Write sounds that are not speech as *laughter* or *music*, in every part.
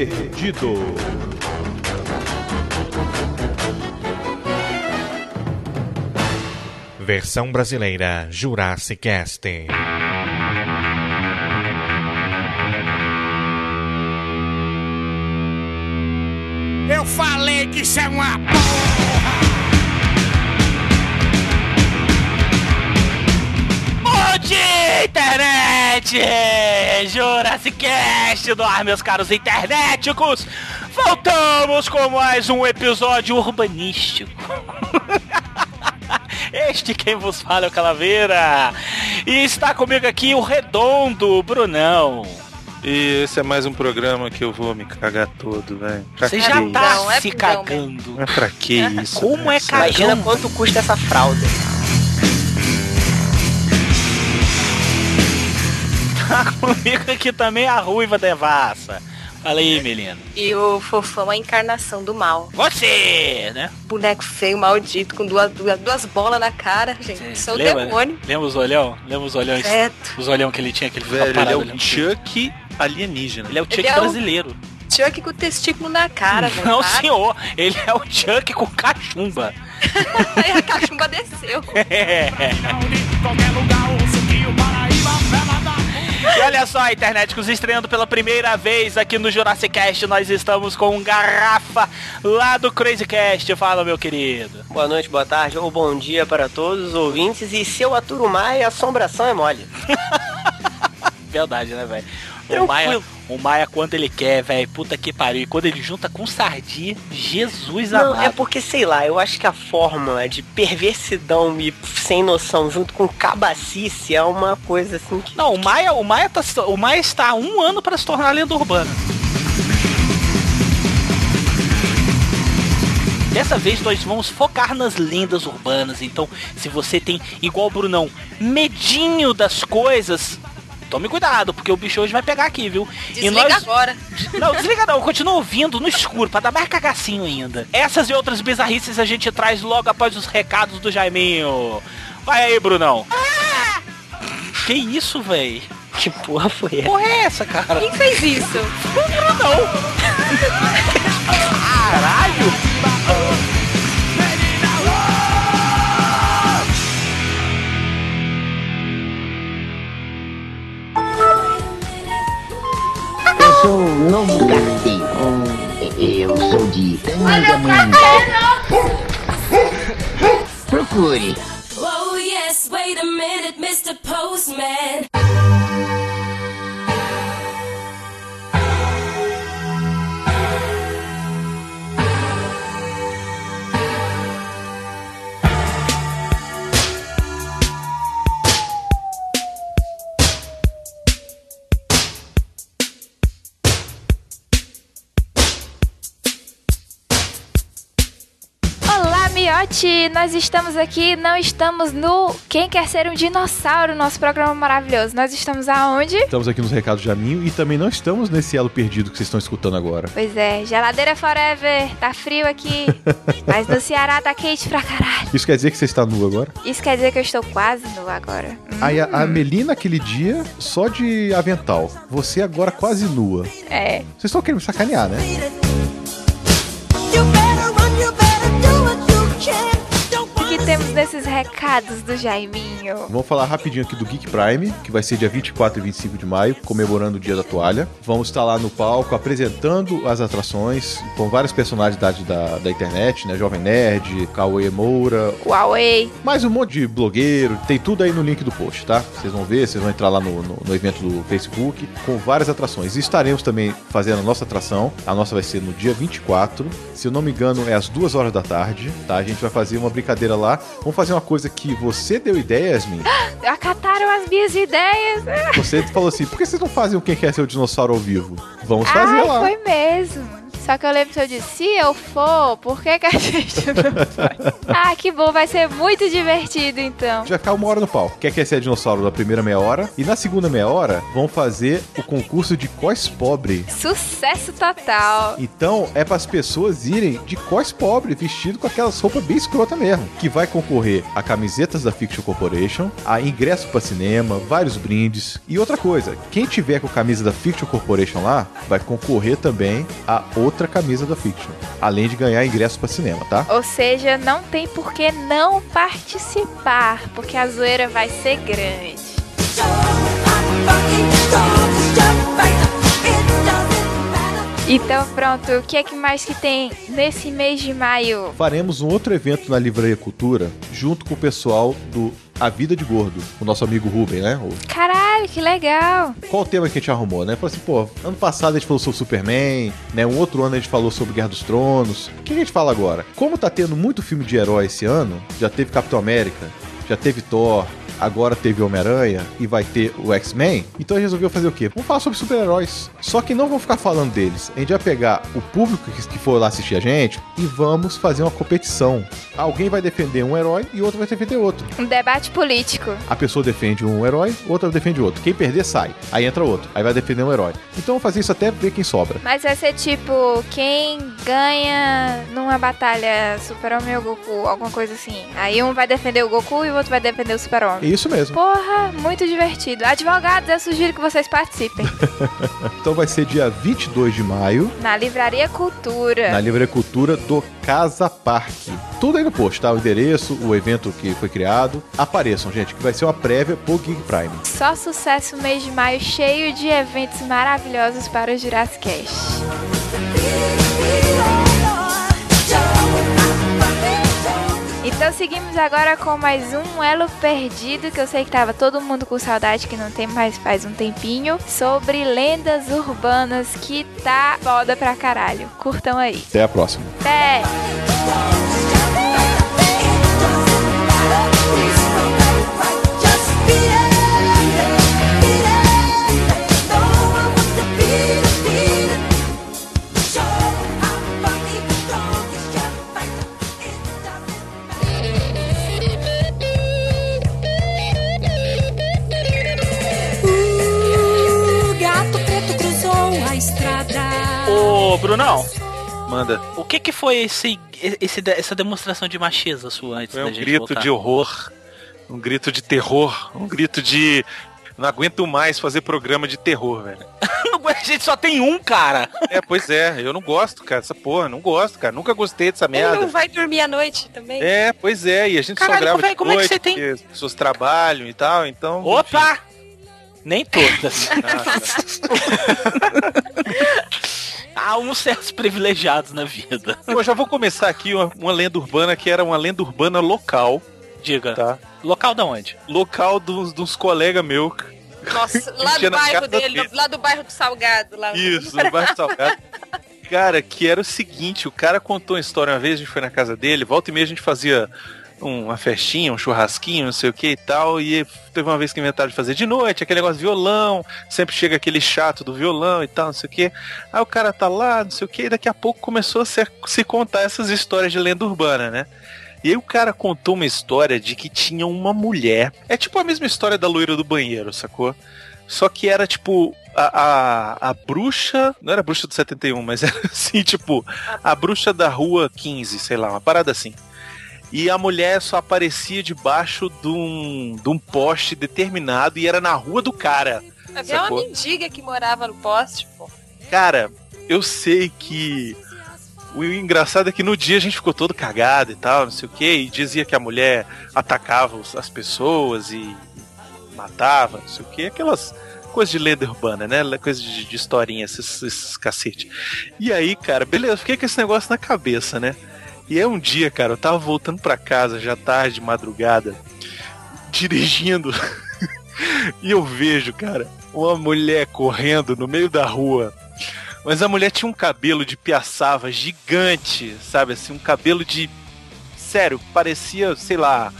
Perdido. Versão brasileira Jurassic Cast. Internet! Jurassic Cast do ar, meus caros internéticos! Voltamos com mais um episódio urbanístico. *laughs* Este quem vos fala é o Calaveira. E está comigo aqui o Redondo, o Brunão. E esse é mais um programa que eu vou me cagar todo, velho. Pra Você já tá Não, é se não, cagando. Mas pra que isso? Como velho? é cagão? Imagina quanto custa essa fralda. *laughs* comigo aqui também a Ruiva Devassa. Fala aí, Melina. E o fofão é a encarnação do mal. Você, né? Boneco feio, maldito, com duas, duas, duas bolas na cara, gente. Isso é o Lembra? demônio. Lembra os olhão? Lembra os olhões? Certo. Os olhão que ele tinha, que ele ficava Velho, ele é parado o. Chuck alienígena. Ele é o Chuck Ele é o- brasileiro. Chuck com o testículo na cara, *laughs* velho. Não, para. senhor. Ele é o Chuck com cachumba. *laughs* Aí a cachumba desceu. Qualquer E olha só, internéticos, estreando pela primeira vez aqui no Jurassic Cast, nós estamos com um garrafa lá do Crazy Cast. Fala, meu querido. Boa noite, boa tarde ou bom dia para todos os ouvintes. E se eu aturo mais, a assombração é mole. *laughs* Verdade, né, velho? O. Maia, o Maia, quando ele quer, velho, puta que pariu. E quando ele junta com sardinha, Jesus Não, amado. é porque, sei lá, eu acho que a fórmula de perversidão e sem noção junto com cabacice é uma coisa assim que. Não, o Maia, o Maia, tá, o Maia está há um ano para se tornar lenda urbana. Dessa vez nós vamos focar nas lendas urbanas. Então, se você tem, igual o Brunão, medinho das coisas, tome cuidado, porque o bicho hoje vai pegar aqui, viu? Desliga agora. Não, desliga não, continua ouvindo no escuro, pra dar mais cagacinho ainda. Essas e outras bizarrices a gente traz logo após os recados do Jaiminho. Vai aí, Brunão. Que isso, véi? Que porra foi essa? porra é essa, cara? Quem fez isso? *laughs* Caralho! Sou o novo carteiro. Eu sou de Tangamanga. Procure. Oh yes, wait a minute, Mr. Postman. Miote! Nós estamos aqui, não estamos no Quem Quer Ser um Dinossauro, nosso programa maravilhoso. Nós estamos aonde? Estamos aqui nos recados de Jaminho e também não estamos nesse elo perdido que vocês estão escutando agora. Pois é, geladeira forever, tá frio aqui, *laughs* mas no Ceará tá quente pra caralho. Isso quer dizer que você está nu agora? Isso quer dizer que eu estou quase nu agora. Hum, Aí a, a Melina aquele dia só de avental. Você agora quase nua. é, Vocês estão querendo me sacanear, né? Temos nesses recados do Jaiminho? Vamos falar rapidinho aqui do Geek Prime, que vai ser dia 24 e 25 de maio, comemorando o Dia da Toalha. Vamos estar lá no palco apresentando as atrações com vários personalidades da, da internet, né? Jovem Nerd, Cauê Moura, Huawei. mais um monte de blogueiro. Tem tudo aí no link do post, tá? Vocês vão ver, vocês vão entrar lá no, no, no evento do Facebook com várias atrações. E estaremos também fazendo a nossa atração. A nossa vai ser no dia 24. Se eu não me engano, é às duas horas da tarde, tá? A gente vai fazer uma brincadeira lá. Vamos fazer uma coisa que você deu ideia, Yasmin. *gasps* Acataram as minhas ideias. Você falou assim, por que vocês não fazem o Quem Quer Ser o Dinossauro ao vivo? Vamos fazer Ai, lá. foi mesmo. Só que eu lembro que eu disse, se eu for, por que, que a *laughs* gente não vai? ah, que bom, vai ser muito divertido então. Já ficar uma hora no pau. Quer que ser dinossauro da primeira meia hora? E na segunda meia hora, vão fazer o concurso de cos pobre. Sucesso total. Então, é para as pessoas irem de cos pobre, vestido com aquelas roupas bem escrota mesmo. Que vai concorrer a camisetas da Fiction Corporation, a ingresso para cinema, vários brindes. E outra coisa, quem tiver com a camisa da Fiction Corporation lá, vai concorrer também a outra camisa da Fiction. Além de ganhar ingresso para cinema, tá? Ou seja, não tem por que não participar, porque a zoeira vai ser grande. Então pronto, o que é que mais que tem nesse mês de maio? Faremos um outro evento na Livraria Cultura, junto com o pessoal do A Vida de Gordo, o nosso amigo Ruben, né? O Caralho, que legal! Qual o tema que a gente arrumou, né? Falou assim, pô, ano passado a gente falou sobre Superman, né? Um outro ano a gente falou sobre Guerra dos Tronos. O que a gente fala agora? Como tá tendo muito filme de herói esse ano, já teve Capitão América, já teve Thor, agora teve Homem-Aranha e vai ter o X-Men, então gente resolveu fazer o quê? Vamos falar sobre super-heróis. Só que não vamos ficar falando deles. A gente vai pegar o público que for lá assistir a gente e vamos fazer uma competição. Alguém vai defender um herói e outro vai defender outro. Um debate político. A pessoa defende um herói, outra defende outro. Quem perder, sai. Aí entra outro. Aí vai defender um herói. Então vamos fazer isso até ver quem sobra. Mas vai ser tipo, quem ganha numa batalha Super-Homem ou Goku, alguma coisa assim. Aí um vai defender o Goku e o outro vai defender o Super-Homem. Isso mesmo. Porra, muito divertido. Advogados, eu sugiro que vocês participem. *laughs* Então vai ser dia 22 de maio, Na Livraria Cultura. na Livraria Cultura do Casa Parque. Tudo aí no post, tá? O endereço, o evento que foi criado. Apareçam, gente, que vai ser uma prévia pro Geek Prime. Só sucesso no mês de maio, cheio de eventos maravilhosos para o Jurassic Cast. Seguimos agora com mais um Elo Perdido, que eu sei que tava todo mundo com saudade, que não tem mais faz um tempinho, sobre lendas urbanas que tá foda pra caralho. Curtam aí. Até a próxima. Até! Ô, Brunão, Manda. o que que foi esse, esse- essa demonstração de machismo sua antes Foi da um gente grito voltar? de horror, um grito de terror, um grito de. Não aguento mais fazer programa de terror, velho. *laughs* A gente só tem um, cara. É, pois é, eu não gosto, cara, essa porra, não gosto, cara. Nunca gostei dessa Ele merda. não vai dormir à noite também. É, pois é, e a gente Caralho, só grava de como é que noite, você tem- porque as pessoas trabalham e tal, então... Opa! Nem todas. *laughs* Há uns certos privilegiados na vida. Eu já vou começar aqui uma, uma lenda urbana que era uma lenda urbana local, Diga. tá? Local da onde? Local dos, dos colegas meus. Nossa, *laughs* lá do bairro dele, dele. lá do bairro do Salgado. Lá. Isso, no bairro Salgado. Cara, que era o seguinte, o cara contou uma história uma vez, a gente foi na casa dele, volta e meia a gente fazia uma festinha, um churrasquinho, não sei o que e tal, e teve uma vez que inventaram de fazer de noite, aquele negócio de violão, sempre chega aquele chato do violão e tal, não sei o que. Aí o cara tá lá, não sei o que, e daqui a pouco começou a se, se contar essas histórias de lenda urbana, né? E aí o cara contou uma história de que tinha uma mulher. É tipo a mesma história da loira do banheiro, sacou? Só que era tipo. A, a, a bruxa. Não era a bruxa do 71, mas era *laughs* assim, tipo. A bruxa da rua 15, sei lá, uma parada assim. E a mulher só aparecia debaixo de um, de um poste determinado e era na rua do cara. Havia uma mendiga que morava no poste, pô. Cara, eu sei que. O engraçado é que no dia a gente ficou todo cagado e tal, não sei o que, e dizia que a mulher atacava as pessoas e matava, não sei o que, aquelas coisas de lenda urbana, né? Coisa de, de historinha, esses, esses cacete. E aí, cara, beleza, fiquei com esse negócio na cabeça, né? E aí um dia, cara, eu tava voltando pra casa já tarde, de madrugada, dirigindo, *laughs* e eu vejo, cara, uma mulher correndo no meio da rua. Mas a mulher tinha um cabelo de piaçava gigante, sabe? Assim, um cabelo de. Sério, parecia, sei lá, a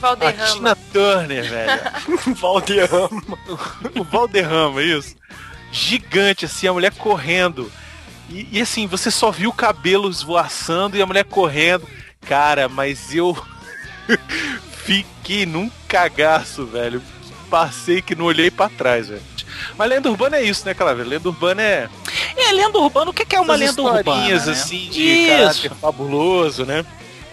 Valderrama. Tina Turner, velho. *laughs* Valderrama. o Valderrama, isso. Gigante, assim, a mulher correndo. E, e assim, você só viu o cabelo esvoaçando e a mulher correndo. Cara, mas eu *laughs* fiquei num cagaço, velho. Passei que não olhei pra trás, velho. Mas lenda urbana é isso, né, Calaveira? Lenda urbana é. É, lenda urbana, o que que é uma essas lenda urbana? né? assim, de Isso. caráter fabuloso, né?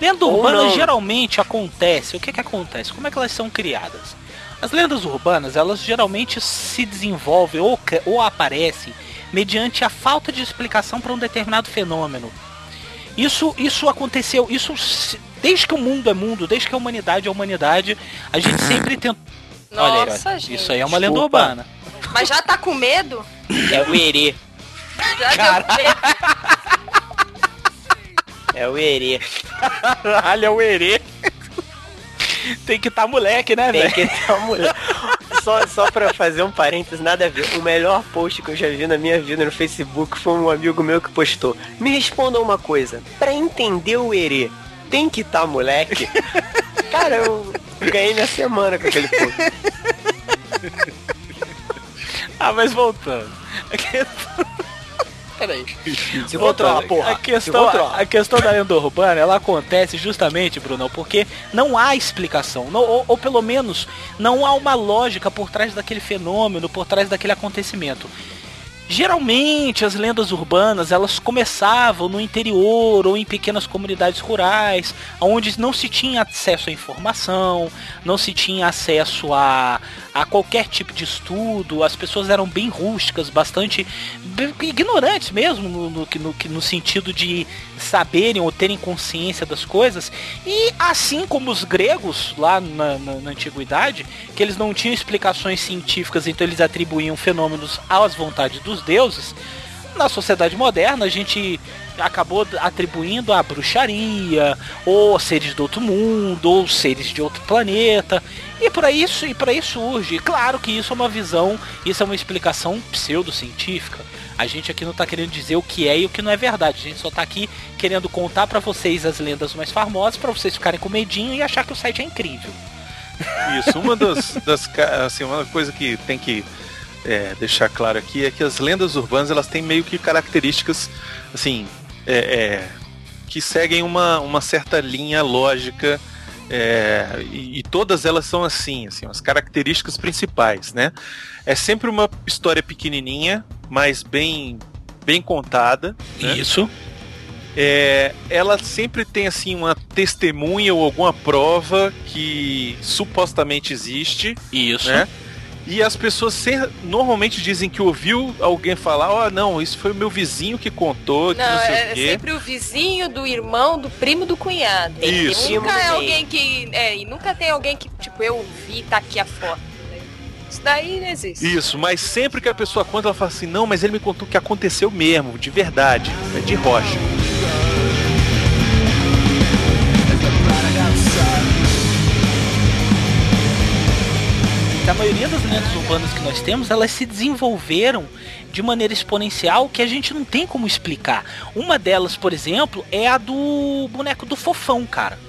Lenda Ou urbana não. geralmente acontece. O que que acontece? Como é que elas são criadas? As lendas urbanas, elas geralmente se desenvolvem ou, ou aparecem mediante a falta de explicação para um determinado fenômeno. Isso, isso aconteceu, isso desde que o mundo é mundo, desde que a humanidade é humanidade, a gente *laughs* sempre tenta. Olha aí, Nossa, olha, gente. isso aí é uma lenda urbana. Mas já tá com medo? É o Herê. Já deu medo. *laughs* É o Herê. Caralho, é o herê. Tem que estar moleque, né, Tem velho? que ter uma mulher. Só, só pra fazer um parênteses, nada a ver. O melhor post que eu já vi na minha vida no Facebook foi um amigo meu que postou. Me responda uma coisa. Pra entender o Herê, tem que tá moleque? *laughs* Cara, eu ganhei minha semana com aquele post. Ah, mas voltando. *laughs* *laughs* Peraí. Se controla, porra. A questão, a questão da lenda urbana, ela acontece justamente, Bruno, porque não há explicação. não- ou, ou pelo menos, não há uma lógica por trás daquele fenômeno, por trás daquele acontecimento. Geralmente as lendas urbanas elas começavam no interior ou em pequenas comunidades rurais, onde não se tinha acesso à informação, não se tinha acesso a, a qualquer tipo de estudo, as pessoas eram bem rústicas, bastante ignorantes mesmo, no, no, no, no sentido de saberem ou terem consciência das coisas. E assim como os gregos lá na, na, na antiguidade, que eles não tinham explicações científicas, então eles atribuíam fenômenos às vontades dos deuses. Na sociedade moderna, a gente acabou atribuindo a bruxaria, ou seres do outro mundo, ou seres de outro planeta. E por aí, isso- e por aí surge. Claro que isso é uma visão, isso é uma explicação pseudocientífica. A gente aqui não tá querendo dizer o que é e o que não é verdade. A gente só tá aqui querendo contar pra vocês as lendas mais famosas, pra vocês ficarem com medinho e achar que o site é incrível. *laughs* Isso, uma das, das assim, uma coisa que tem que é, deixar claro aqui é que as lendas urbanas elas têm meio que características assim é, é, que seguem uma, uma certa linha lógica é, e, e todas elas são assim, assim, as características principais, né? É sempre uma história pequenininha, mas bem bem contada, né? Isso. É, ela sempre tem assim uma testemunha ou alguma prova que supostamente existe, Isso. né? E as pessoas se- normalmente dizem que ouviu alguém falar, ó, não, isso foi o meu vizinho que contou, que não, Não, sei é o quê. sempre o vizinho, do irmão, do primo, do cunhado. Isso. primo Nunca é alguém que. É, e nunca tem alguém que, tipo, eu vi, tá aqui a foto. Isso daí não existe. Isso, mas sempre que a pessoa conta, ela fala assim, não, mas ele me contou que aconteceu mesmo, de verdade, é de rocha. A maioria das lendas urbanas que nós temos, elas se desenvolveram de maneira exponencial que a gente não tem como explicar. Uma delas, por exemplo, é a do boneco do fofão, cara.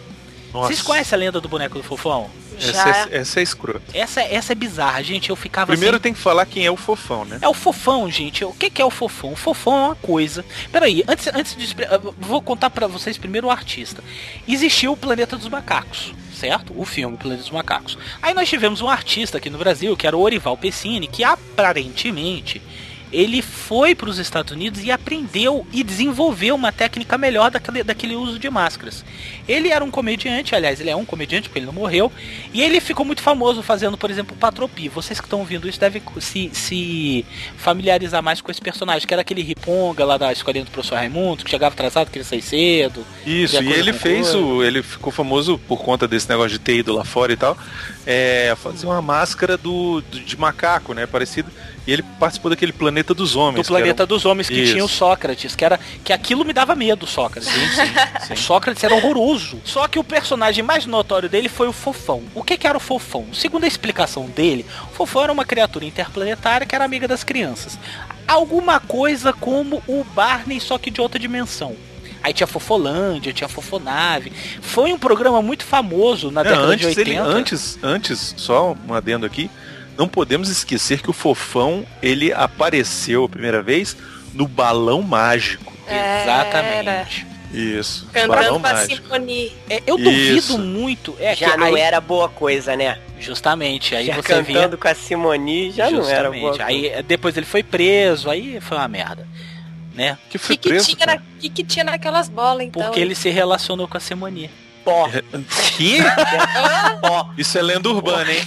Nossa, Vocês conhecem a lenda do boneco do fofão? Essa, é, essa é escrota. Essa, essa é bizarra, gente. Eu ficava Primeiro assim... tem que falar quem é o fofão, né? É o fofão, gente. O que, que é o fofão? O fofão é uma coisa. Peraí, antes, antes de. eu Vou contar pra vocês primeiro o artista. Existiu o Planeta dos Macacos, certo? O filme Planeta dos Macacos. Aí nós tivemos um artista aqui no Brasil, que era o Orival Pessini, que aparentemente ele foi para os Estados Unidos e aprendeu e desenvolveu uma técnica melhor daquele, daquele uso de máscaras. Ele era um comediante, aliás, ele é um comediante porque ele não morreu, e ele ficou muito famoso fazendo, por exemplo, o Patropi. Vocês que estão ouvindo isso devem se, se familiarizar mais com esse personagem, que era aquele riponga lá da escolinha do professor Raimundo, que chegava atrasado, queria sair cedo. Isso, e ele fez coisa. o. Ele ficou famoso por conta desse negócio de ter ido lá fora e tal. É, fazer uma máscara do, do- de macaco, né? Parecido. E ele participou daquele planeta dos homens. Do planeta que dos homens que Isso. tinha o Sócrates, que era que aquilo me dava medo, Sócrates. O *laughs* Sócrates era horroroso. Só que o personagem mais notório dele foi o Fofão. O que, que era o Fofão? Segundo a explicação dele, o Fofão era uma criatura interplanetária que era amiga das crianças. Alguma coisa como o Barney, só que de outra dimensão. Aí tinha Fofolândia, tinha Fofonave. Foi um programa muito famoso na Não, década de antes, 80. ele, antes, antes, só um adendo aqui, não podemos esquecer que o Fofão, ele apareceu a primeira vez no balão mágico. Exatamente. Isso. balão Cantando pra mágico. Simone. É, eu duvido Isso. muito. É já que não aí, era boa coisa, né? Justamente, aí já você via. cantando com a Simone já não era boa Justamente. coisa. Aí depois ele foi preso, aí foi uma merda. Né? Que O foi que, preso, tinha na, que, que tinha naquelas bolas, então? Porque ele se relacionou com a Simone. Pó. Que? *laughs* Isso é lenda urbana, hein?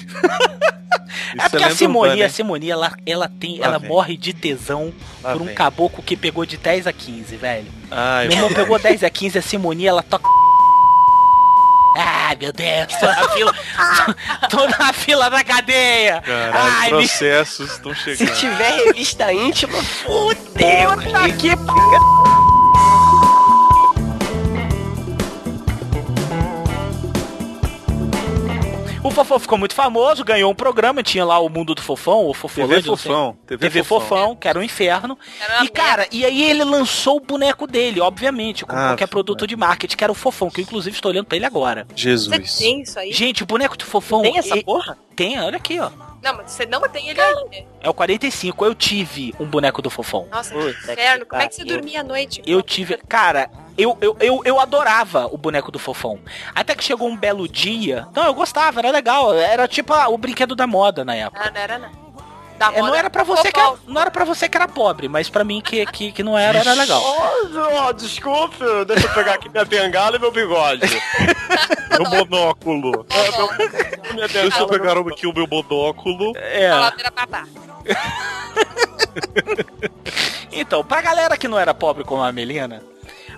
é porque a lenda Simone, urbana, a? Simone, ela, ela tem. Lá ela vem. morre de tesão Lá por um vem. caboclo que pegou de 10 a 15, velho. Ai, Meu irmão pegou 10 a 15, a Simone, ela toca. Ai, meu Deus, tô na fila. *laughs* tô na fila da cadeia. Caralho, Ai, me processos estão Se chegando. tiver revista íntima, fudeu. Puta que O Fofão ficou muito famoso, ganhou um programa, tinha lá o Mundo do Fofão, o TV Fofolândia, sei. Fofão. TV, TV Fofão, que era um inferno. Era E cara, e aí ele lançou o boneco dele, obviamente, como Ah, qualquer produto de marketing, que era o Fofão, que eu inclusive estou olhando pra ele agora. Você Jesus. tem isso aí? Gente, o boneco do Fofão. Tem essa e- porra? Tem, olha aqui, ó. Não, mas você não tem ele aí, né? É o 45. Eu tive um boneco do Fofão. Nossa, Puta que inferno. Como é que você dormia à noite? Eu tive. Cara, eu, eu, eu, eu adorava o boneco do Fofão. Até que chegou um belo dia. Não, eu gostava, era legal. Era tipo ah, o brinquedo da moda na época. Ah, não era não. É, não era para você que era, não era para você que era pobre, mas pra mim que, que, que não era, era legal. *laughs* Oh, desculpe, deixa eu pegar aqui minha bengala e meu bigode. *laughs* Meu monóculo. *laughs* minha Deixa eu pegar aqui o meu monóculo. É. Então, pra galera que não era pobre como a Melina,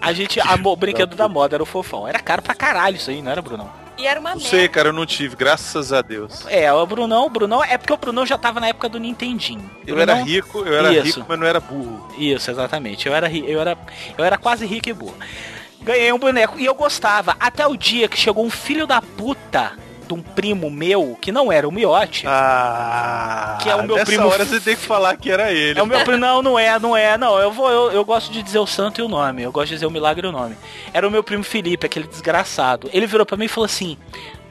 a gente amou o brinquedo da moda, era o Fofão. Era caro pra caralho isso aí, não era, Brunão? E era uma Não merda. sei, cara, eu não tive, graças a Deus. É, o Brunão, o Brunão, é porque o Brunão já tava na época do Nintendinho. Eu Brunão- era rico, eu era Isso. rico, mas não era burro. Isso, exatamente. Eu era, eu era, eu era quase rico e burro. Ganhei um boneco e eu gostava. Até o dia que chegou um filho da puta um primo meu, que não era o Miote. Ah, Que é o meu nessa primo- hora você tem que falar que era ele. É o meu primo. Não, não é, não é. Não, eu vou. Eu, eu gosto de dizer o santo e o nome. Eu gosto de dizer o milagre e o nome. Era o meu primo Felipe, aquele desgraçado. Ele virou pra mim e falou assim: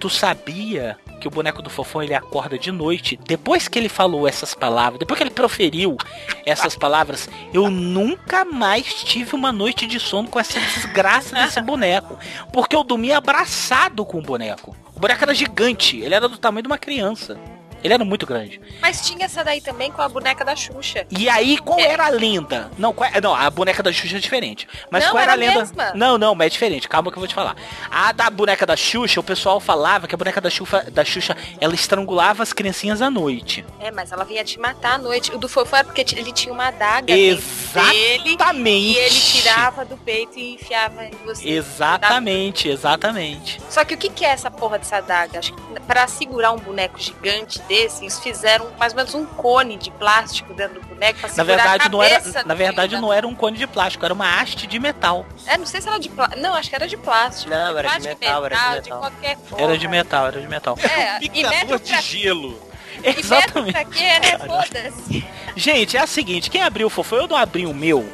Tu sabia que o boneco do fofão ele acorda de noite? Depois que ele falou essas palavras, depois que ele proferiu essas palavras, eu nunca mais tive uma noite de sono com essa desgraça desse *laughs* boneco. Porque eu dormia abraçado com o boneco. O boneco era gigante, ele era do tamanho de uma criança. Ele era muito grande. Mas tinha essa daí também com a boneca da Xuxa. E aí, qual era a lenda? Não, qual- não, a boneca da Xuxa é diferente. Mas Não, qual era, era a lenda? mesma. Não, não, mas é diferente. Calma que eu vou te falar. A da boneca da Xuxa, o pessoal falava que a boneca da Xuxa, da Xuxa ela estrangulava as criancinhas à noite. É, mas ela vinha te matar à noite. O do Fofão é porque ele tinha uma adaga dentro dele Exatamente. e ele tirava do peito e enfiava em você. Exatamente, exatamente. Só que o que que é essa porra dessa adaga? Acho que pra segurar um boneco gigante desse, eles fizeram mais ou menos um cone de plástico dentro do boneco pra Na verdade, a não era, na verdade não era um cone de plástico, era uma haste de metal. É, não sei se era de plástico. Não, acho que era de plástico. Não, era de Plástico, metal, era de metal. qualquer forma. Era de metal, era de metal. É, e Picador de pra, gelo. Exatamente. né? Foda-se. Gente, é a seguinte, quem abriu o fofo, eu não abri o meu,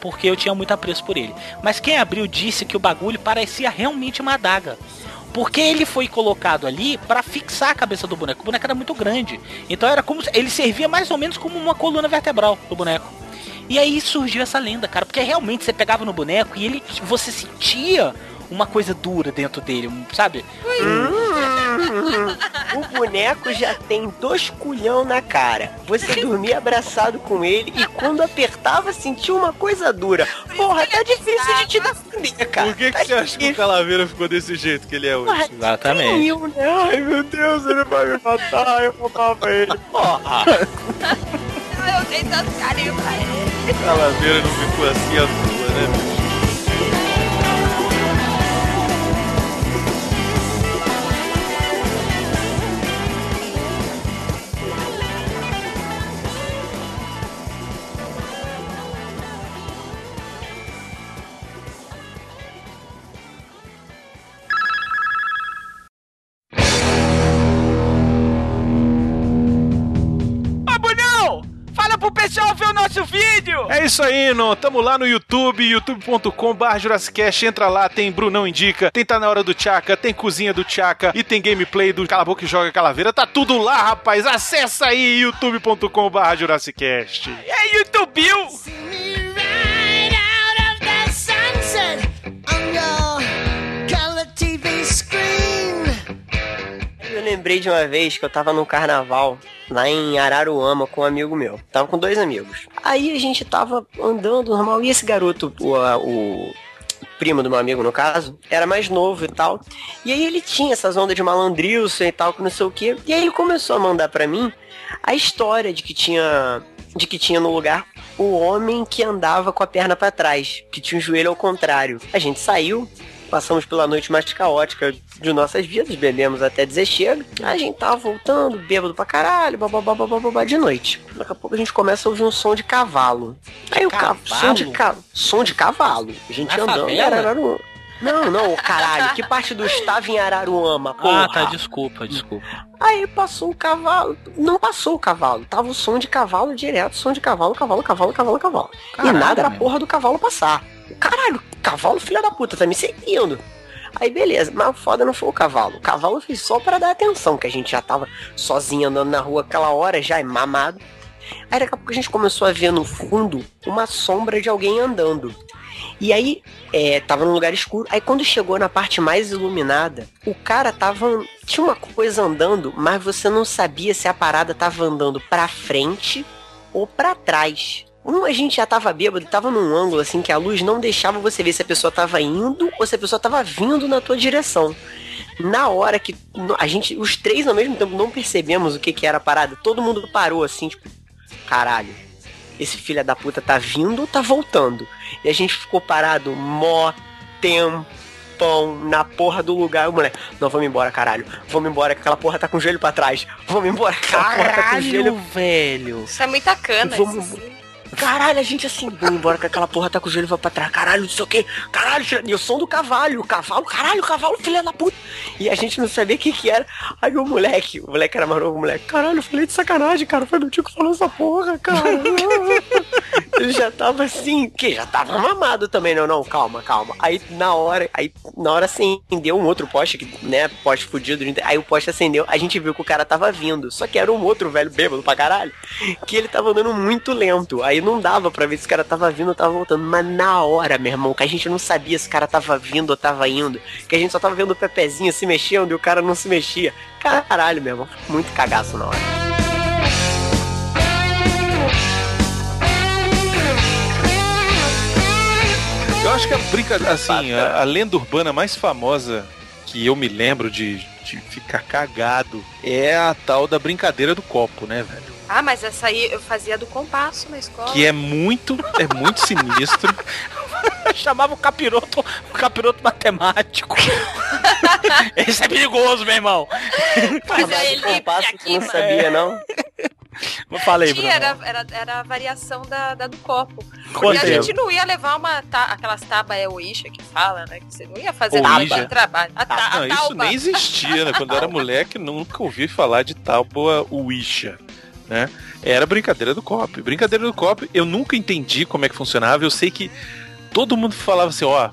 porque eu tinha muito apreço por ele. Mas quem abriu disse que o bagulho parecia realmente uma adaga. Porque ele foi colocado ali pra fixar a cabeça do boneco. O boneco era muito grande. Então era como ele servia mais ou menos como uma coluna vertebral do boneco. E aí surgiu essa lenda, cara, porque realmente você pegava no boneco e ele você sentia uma coisa dura dentro dele, sabe? O boneco já tem dois culhão na cara. Você *laughs* dormia abraçado com ele e quando apertava sentia uma coisa dura. Porra, tá difícil de te defender, cara. Por que, que Tá você acha que o Calaveira ficou desse jeito que ele é hoje? Exatamente. Caiu, né? Ai, meu Deus, ele vai me matar. Eu roubava ele. Porra. *laughs* Eu dei tanto carinho pra ele. Calaveira não ficou assim à toa, né? bicho? É isso aí, não. Tamo lá no YouTube, youtube.com.br Jurassicast. Entra lá, tem Brunão Indica, tem Tá Na Hora do Tchaca, tem Cozinha do Tchaca e tem gameplay do Cala Boca e Joga Calaveira. Tá tudo lá, rapaz. Acessa aí, youtube.com.br Jurassicast. É YouTube! See me right out of the sunset, under lembrei de uma vez que eu tava no carnaval lá em Araruama com um amigo meu. Tava com dois amigos. Aí a gente tava andando normal e esse garoto, o, o primo do meu amigo no caso, era mais novo e tal. E aí ele tinha essas ondas de malandrilson e tal, que não sei o que. E aí ele começou a mandar pra mim a história de que tinha de que tinha no lugar o homem que andava com a perna pra trás, que tinha o joelho ao contrário. A gente saiu, passamos pela noite mais caótica de nossas vidas, bebemos até dizer chega. A gente tava voltando, bêbado pra caralho, bababá, bababá, de noite. Daqui a pouco a gente começa a ouvir um som de cavalo. Aí o ca... som de ca... som de cavalo. A gente Na andando favela? Não, não, caralho, que parte do estava em Araruama, porra. Ah, tá, desculpa, desculpa. Aí passou o cavalo. Não passou o cavalo. Tava o som de cavalo direto, som de cavalo, cavalo, cavalo, cavalo, cavalo. Caralho, e nada era a porra do cavalo passar. Caralho, cavalo filha da puta, tá me seguindo. Aí beleza, mas o foda não foi o cavalo. O cavalo fez só para dar atenção, que a gente já tava sozinho andando na rua aquela hora, já é mamado. Aí daqui a pouco a gente começou a ver no fundo uma sombra de alguém andando. E aí, é, tava num lugar escuro. Aí quando chegou na parte mais iluminada, o cara tava. Tinha uma coisa andando, mas você não sabia se a parada tava andando pra frente ou pra trás. Um, a gente já tava bêbado, tava num ângulo assim que a luz não deixava você ver se a pessoa tava indo ou se a pessoa tava vindo na tua direção. Na hora que a gente, os três ao mesmo tempo, não percebemos o que que era a parada, todo mundo parou assim, tipo, caralho, esse filho da puta tá vindo ou tá voltando? E a gente ficou parado mó tempão na porra do lugar. O moleque, não, vamos embora, caralho. Vamos embora, que aquela porra tá com o joelho pra trás. Vamos embora, que aquela porra tá com o joelho Caralho, velho. Isso é muita cana. Vamos- isso. Caralho, a gente assim, vamos embora que aquela porra tá com o joelho vai pra trás. Caralho, não sei o que. Caralho, e o som do cavalo, o cavalo, caralho, o cavalo, filha da puta. E a gente não sabia o que que era. Aí o moleque, o moleque era mais novo, o moleque, caralho, eu falei de sacanagem, cara. Foi meu tio que falou essa porra, cara. *laughs* Ele já tava assim, que já tava mamado também, não, não, calma, calma. Aí na hora, aí na hora acendeu um outro poste, que, né, poste fudido, aí o poste acendeu, a gente viu que o cara tava vindo, só que era um outro velho bêbado pra caralho, que ele tava andando muito lento, aí não dava pra ver se o cara tava vindo ou tava voltando, mas na hora, meu irmão, que a gente não sabia se o cara tava vindo ou tava indo, que a gente só tava vendo o Pepezinho se mexendo e o cara não se mexia. Caralho, meu irmão, muito cagaço na hora. Eu acho que a brincadeira, assim, a, a lenda urbana mais famosa que eu me lembro de, de ficar cagado é a tal da brincadeira do copo, né, velho? Ah, mas essa aí eu fazia do compasso na escola. Que é muito, é muito sinistro. *laughs* Chamava o capiroto, o capiroto matemático. *laughs* Esse é perigoso, meu irmão. Mas Mas aí o compasso tu não aqui, sabia, não? *laughs* *laughs* Fala aí. Tinha, era, era, era a variação da, da do copo. Porque Conta a gente não ia levar uma ta- aquelas tábuas é Oisha que fala, né? Que você não ia fazer nada de trabalho. A, ta, a Não, isso nem existia, né? Quando eu era *laughs* moleque, nunca ouvi falar de tábua Ouija, né? Era brincadeira do copo. Brincadeira do copo, eu nunca entendi como é que funcionava. Eu sei que todo mundo falava assim, ó,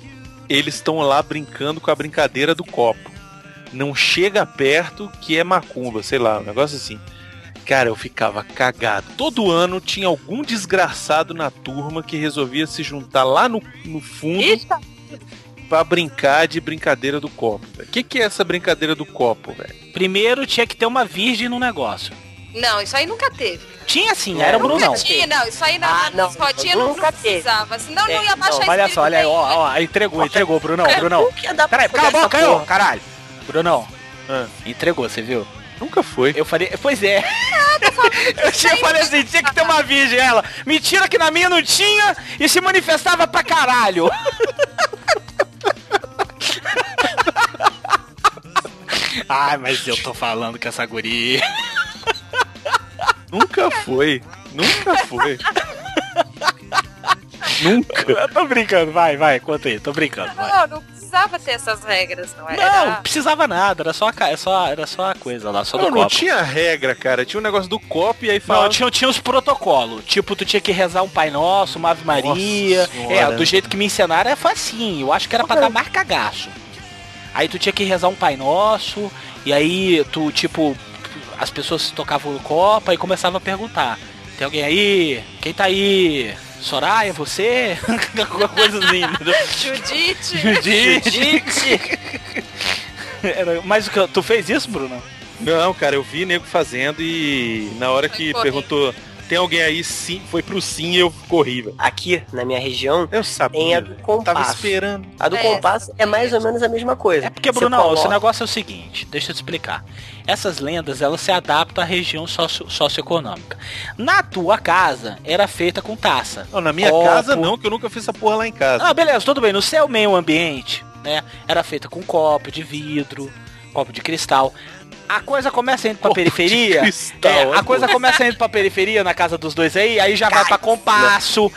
eles estão lá brincando com a brincadeira do copo. Não chega perto que é macumba, sei lá, um negócio assim. Cara, eu ficava cagado. Todo ano tinha algum desgraçado na turma que resolvia se juntar lá no, no fundo Eita, pra brincar de brincadeira do copo. O que, que é essa brincadeira do copo, velho? Primeiro tinha que ter uma virgem no negócio. Não, isso aí nunca teve. Tinha sim, era o nunca Brunão. tinha, não. Isso aí na, Ah, não, rodinha não, nunca teve. precisava. Senão É, não ia baixar não, Olha só, olha aí, ó, ó, entregou, entregou, Brunão, Brunão. Nunca Peraí, cala a boca porra. caralho. Brunão, Ah. entregou, você viu? Nunca foi. Eu falei, pois é. *laughs* Eu tinha, falei assim, tinha que ter uma virgem, ela. Mentira que na minha não tinha e se manifestava pra caralho. *laughs* Ai, mas eu tô falando que essa guria. *laughs* Nunca foi. Nunca foi. Nunca. Eu tô brincando, vai, vai, conta aí, tô brincando. Vai. Não, não precisava ter essas regras, não. Não, Era... não precisava nada, era só, a era só, era só a coisa lá, só do Não, não copo. tinha regra, cara. Tinha um negócio do copo e aí Não, falava. tinha, tinha os protocolos. Tipo, tu tinha que rezar um Pai Nosso, uma Ave Maria. É, do jeito que me ensinaram é facinho. Eu acho que era pra dar mais cagaço. Aí tu tinha que rezar um Pai Nosso, e aí tu, tipo, as pessoas tocavam o copo e começava a perguntar. Tem alguém aí? Quem tá aí? Soraya, você? *laughs* Alguma coisa assim. entendeu? Judite. Judite. Era- Mas o que- tu fez isso, Bruno? Não, cara, eu vi nego fazendo e na hora que perguntou, tem alguém aí? Sim, foi pro sim e eu corri, velho. Aqui, na minha região, Eu sabia. tem a do compasso. Tava esperando. A do É, compasso é mais ou menos a mesma coisa. É porque, Você Brunão, coloca- esse negócio é o seguinte, deixa eu te explicar. Essas lendas, elas se adaptam à região socio- socioeconômica. Na tua casa, era feita com taça. Não, na minha Copo. casa não, que eu nunca fiz essa porra lá em casa. Ah, beleza, tudo bem. No seu meio ambiente, né, era feita com copo de vidro, copo de cristal. A coisa começa a ir pra Copo de periferia. cristal, é, a coisa começa a ir pra periferia na casa dos dois aí, aí já vai pra compasso,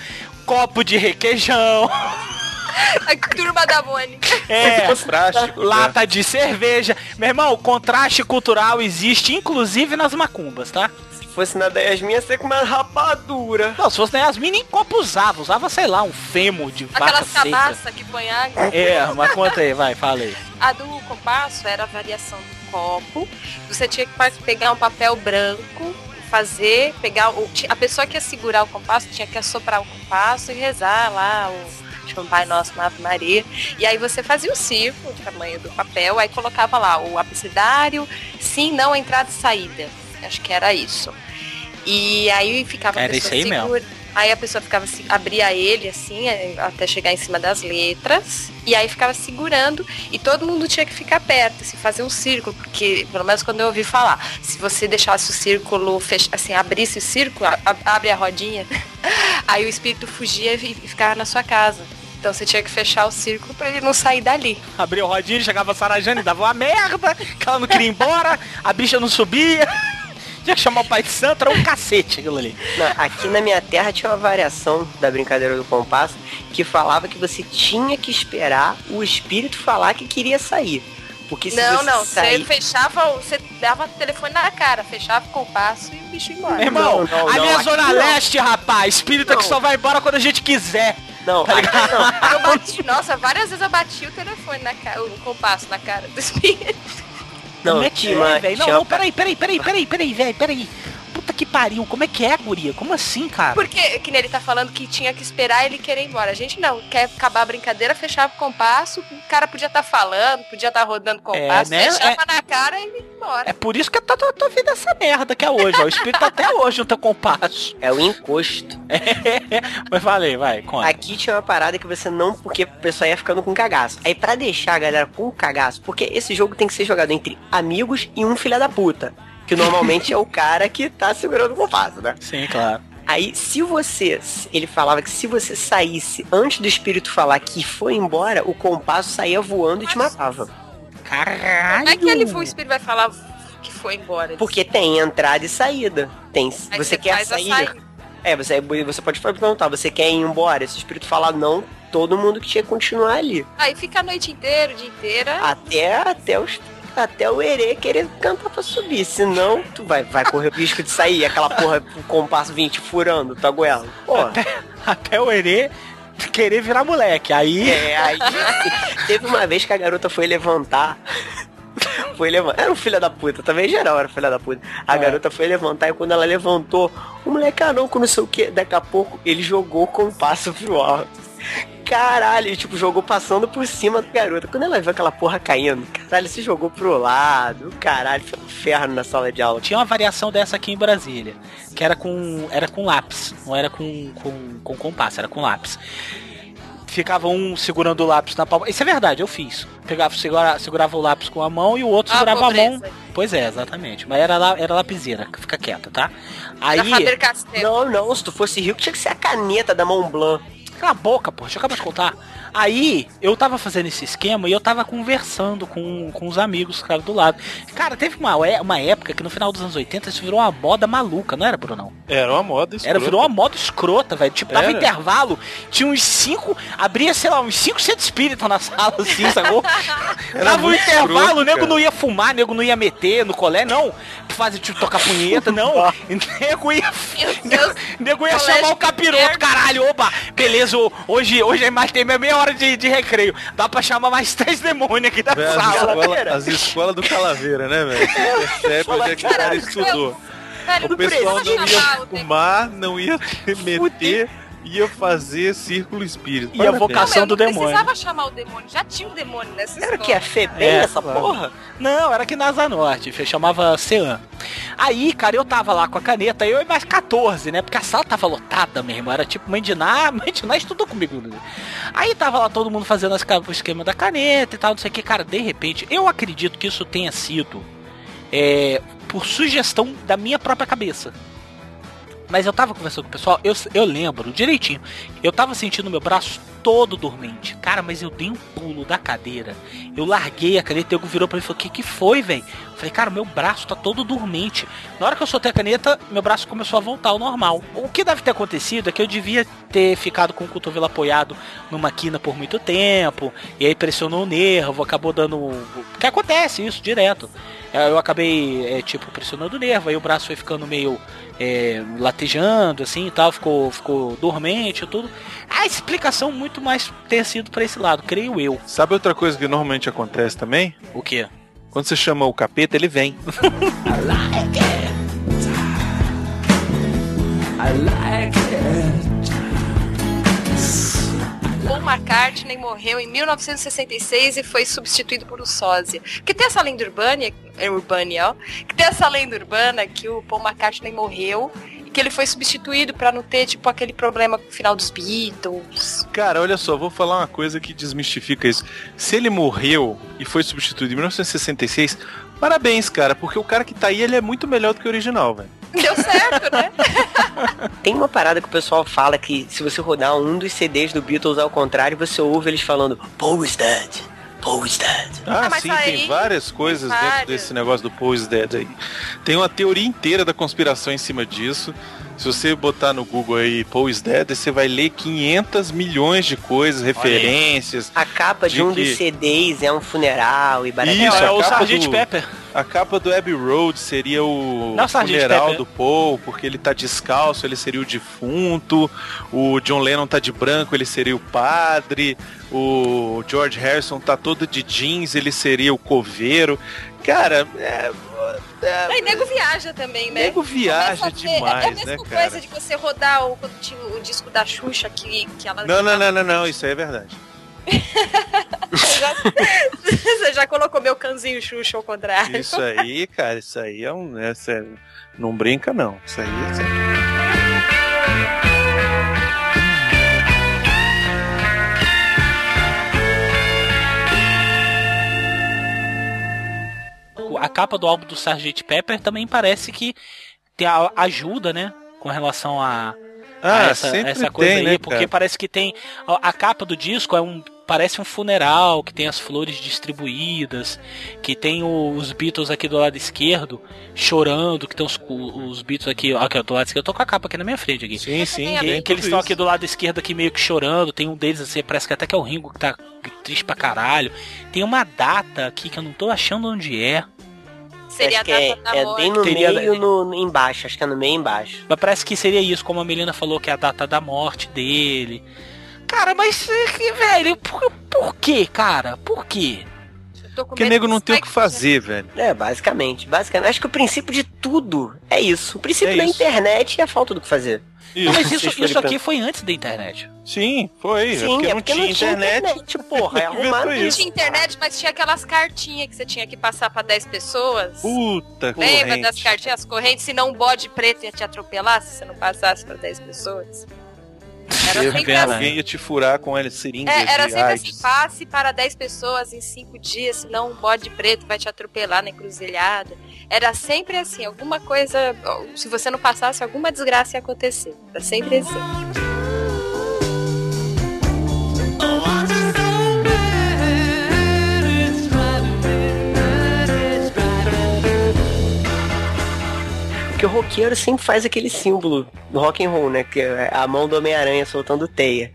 copo de requeijão, *laughs* A turma da Mônica. é, né? lata de cerveja. Meu irmão, o contraste cultural existe inclusive nas macumbas, tá? Se fosse na da Yasmin, ia ser com uma rapadura. Não, se fosse na Yasmin, nem copo usava. Usava, sei lá, um fêmur de vaca Aquelas seca. cabaças que põe água. É, mas conta aí, vai, fala aí. A do compasso era a variação do copo. Você tinha que pegar um papel branco, fazer, pegar o. A pessoa que ia segurar o compasso tinha que assoprar o compasso e rezar lá o. Tipo, um Pai Nosso, uma Ave Maria. E aí você fazia o círculo do tamanho do papel, aí colocava lá o abecedário, sim, não, entrada e saída. Acho que era isso. E aí ficava a Era pessoa isso aí mesmo. segura- Aí a pessoa ficava abria ele assim, eh, até chegar em cima das letras, e aí ficava segurando, e todo mundo tinha que ficar perto, se fazer um círculo, porque pelo menos quando eu ouvi falar, se você deixasse o círculo fech... assim, abrisse o círculo, a- a- abre a rodinha, *laughs* aí o espírito fugia e ficava na sua casa. Então você tinha que fechar o círculo pra ele não sair dali. Abriu o rodinho, chegava a Sarajane, dava uma merda, que ela não queria ir embora, a bicha não subia. Tinha que chamar o pai de santo, era um cacete aquilo ali. Não, aqui na minha terra tinha uma variação da brincadeira do compasso que falava que você tinha que esperar o espírito falar que queria sair. Porque se não, você não, sair... você fechava, o- você dava o telefone na cara, fechava o compasso e o bicho ia embora. Meu irmão, Não, não, é aqui Zona não. Leste, rapaz. Espírito é que só vai embora quando a gente quiser. Não, aqui não. Eu bati, nossa, várias vezes eu bati o telefone na cara, o compasso na cara do espírito. Não, é é? Não, tinha não, uma- peraí, peraí, peraí, peraí, peraí, velho, peraí. Puta que pariu, como é que é, guria? Como assim, cara? Porque, que nem ele tá falando que tinha que esperar ele querer ir embora. A gente não, quer acabar a brincadeira, fechava o compasso, o cara podia estar falando, podia estar rodando o compasso, né? fechava na cara e ia embora. É por isso que a tua, tua, vida é essa merda que é hoje, ó. O espírito tá até hoje no teu compasso. É o encosto. *laughs* Mas falei, vai, conta. Aqui tinha uma parada que você não, porque o pessoal ia ficando com cagaço. Aí pra deixar a galera com cagaço, porque esse jogo tem que ser jogado entre amigos e um filho da puta. Que normalmente é o cara que tá segurando o compasso, né? Sim, claro. Aí, se você. Ele falava que se você saísse antes do espírito falar que foi embora, o compasso saía voando e te matava. Caralho. Como é que ele, o espírito vai falar que foi embora? Porque tem entrada e saída. Tem. Aí você quer sair. saída. É, você, você pode perguntar, você quer ir embora? Se o espírito falar não, todo mundo que tinha que continuar ali. Aí fica a noite inteira, o dia inteira. Até, até, os, até o Herê querer cantar pra subir. Senão, tu vai, vai correr o risco de sair aquela porra com compasso 20 furando tua goela. Pô, Até o Herê querer virar moleque. Aí. é, aí teve uma vez que a garota foi levantar. Foi levantar. Era um filho da puta, também geral era filha da puta. A É. garota foi levantar e quando ela levantou, o moleque, ah não, com não sei o que, daqui a pouco ele jogou o compasso pro alto. Caralho, e, tipo, jogou passando por cima da garota. Quando ela viu aquela porra caindo, caralho, se jogou pro lado. Caralho, foi um inferno na sala de aula. Tinha uma variação dessa aqui em Brasília, que era com era com lápis, não era com, com, com compasso, era com lápis. Ficava um segurando o lápis na palma. Isso é verdade, eu fiz. Pegava, segura, segurava o lápis com a mão e o outro Ah, segurava a mão. Pois é, exatamente. Mas era, lá- era lapiseira, fica quieta, tá? Aí. Não, não, se tu fosse rico, tinha que ser a caneta da Mont Blanc. Cala a boca, pô, deixa eu acabar de contar. Aí, eu tava fazendo esse esquema e eu tava conversando com, com os amigos, cara, do lado. Cara, teve uma, é- uma época que no final dos anos 80 isso virou uma moda maluca, não era, Brunão? Era uma moda Era, virou uma moda escrota, velho. Tipo, dava Era. intervalo, tinha uns cinco, abria, sei lá, uns cinco centros espírita na sala, assim, sacou? *laughs* dava um intervalo, escroto, o nego cara. não ia fumar, nego não ia meter no colé, não. Fazer, tipo, tocar punheta, não. *laughs* nego ia, nego, *laughs* nego ia chamar o capiroto, caralho, opa, beleza, ho- hoje, hoje mais tem meia hora de, de recreio. Dá pra chamar mais *laughs* três demônios aqui da sala. as escolas do Calaveira, né, velho? Percebe onde é que o cara estudou. Velho, O pessoal não ia fumar, não ia meter. Ia fazer círculo espírita. E a vocação Não, do não demônio. precisava chamar o demônio, já tinha um demônio nessa Era o escola. que? A FEBEM, É, essa claro. porra? Não, era aqui na Asa Norte, fe- chamava Cean. Aí, cara, eu tava lá com a caneta, eu e mais 14, né? Porque a sala tava lotada mesmo, era tipo mãe de Ná, *laughs* mãe de Ná estudou comigo. né? Aí tava lá todo mundo fazendo as o esquema da caneta e tal, não sei o que, cara, de repente, eu acredito que isso tenha sido é, por sugestão da minha própria cabeça. Mas eu tava conversando com o pessoal, eu, eu lembro direitinho. Eu tava sentindo meu braço todo dormente. Cara, mas eu dei um pulo da cadeira. Eu larguei a caneta e o virou pra mim e falou: O que, que foi, velho? Falei, cara, meu braço tá todo dormente. Na hora que eu soltei a caneta, meu braço começou a voltar ao normal. O que deve ter acontecido é que eu devia ter ficado com o cotovelo apoiado numa quina por muito tempo. E aí pressionou o nervo, acabou dando. Porque acontece isso direto. É, Eu acabei, é, tipo, pressionando o nervo, aí o braço foi ficando meio é, latejando, assim e tal, ficou, ficou dormente e tudo. A explicação muito mais ter sido pra esse lado, creio eu. Sabe outra coisa que normalmente acontece também? O quê? Quando você chama o capeta, ele vem. *laughs* Paul McCartney morreu em 1966 e foi substituído por um sósia. Que tem essa lenda urbana, é urbana, ó, que tem essa lenda urbana que o Paul McCartney morreu e que ele foi substituído pra não ter tipo aquele problema com o final dos Beatles. Cara, olha só, vou falar uma coisa que desmistifica isso. Se ele morreu e foi substituído em 1966, parabéns, cara, porque o cara que tá aí, ele é muito melhor do que o original, velho. Deu certo, né? *laughs* Tem uma parada que o pessoal fala que se você rodar um dos CDs do Beatles ao contrário, você ouve eles falando Paul is dead, Paul is dead. Ah, Ah, sim, aí- tem várias coisas tem dentro desse negócio do Paul is Dead aí. Tem uma teoria inteira da conspiração em cima disso. Se você botar no Google aí Paul is Dead, você vai ler 500 milhões de coisas, referências. A capa de, De um que- dos CDs é um funeral e barato. Isso, é a o capa Sgt. do- Pepper. A capa do Abbey Road seria o Não, Sgt. funeral Pepper. do Paul, porque ele tá descalço, ele seria o defunto. O John Lennon tá de branco, ele seria o padre. O George Harrison tá todo de jeans, ele seria o coveiro. Cara, é, é, Aí nego viaja também, né? Nego viaja ter- demais, é a né, mesma cara? coisa de você rodar o, quando tinha o disco da Xuxa que, que ela Não, não, não, não, não, isso aí é verdade. Você *laughs* já, você já colocou meu canzinho Xuxa ao contrário. Isso aí, cara, isso aí é um. É, sério, não brinca, não. Isso aí é sério. A capa do álbum do Sgt. Pepper também parece que tem a ajuda, né? Com relação a, a Ah, essa, essa coisa tem, aí, né, porque cara? parece que tem. A, a capa do disco é um. Parece um funeral, que tem as flores distribuídas, que tem o- os Beatles aqui do lado esquerdo chorando, que tem os, os Beatles aqui, ó, aqui do lado esquerdo. Eu tô com a capa aqui na minha frente aqui. Sim, sim, Que, tem que eles estão aqui do lado esquerdo aqui meio que chorando. Tem um deles assim, parece que até que é o Ringo que tá triste pra caralho. Tem uma data aqui que eu não tô achando onde é. Seria a acho que é, data da é bem no Teria- meio, no, no- embaixo, acho que é no meio embaixo. Mas parece que seria isso, como a Melina falou, que é a data da morte dele. Cara, mas, eh, velho, por, por quê, cara? Por quê? Porque nego não tem o que fazer, velho. É, basicamente, basicamente. Acho que o princípio de tudo é isso. O princípio É da isso. internet é a falta do que fazer. Não, mas isso, isso aqui foi antes da internet. Sim, foi. Sim, é porque é não porque tinha não tinha internet. internet, porra. É *laughs* arrumado isso. isso. Tinha internet, mas tinha aquelas cartinhas que você tinha que passar pra 10 pessoas. Puta Lembra corrente. das cartinhas, as correntes? Senão um bode preto ia te atropelar se você não passasse pra 10 pessoas. Era sempre assim. Alguém ia te furar com ele seringas É, era sempre AIDS. assim, passe para 10 pessoas em 5 dias, senão um bode preto vai te atropelar na encruzilhada. Era sempre assim, alguma coisa, se você não passasse, alguma desgraça ia acontecer. Era sempre assim. Porque o roqueiro sempre faz aquele símbolo do rock and roll, né? Que é a mão do Homem-Aranha soltando teia.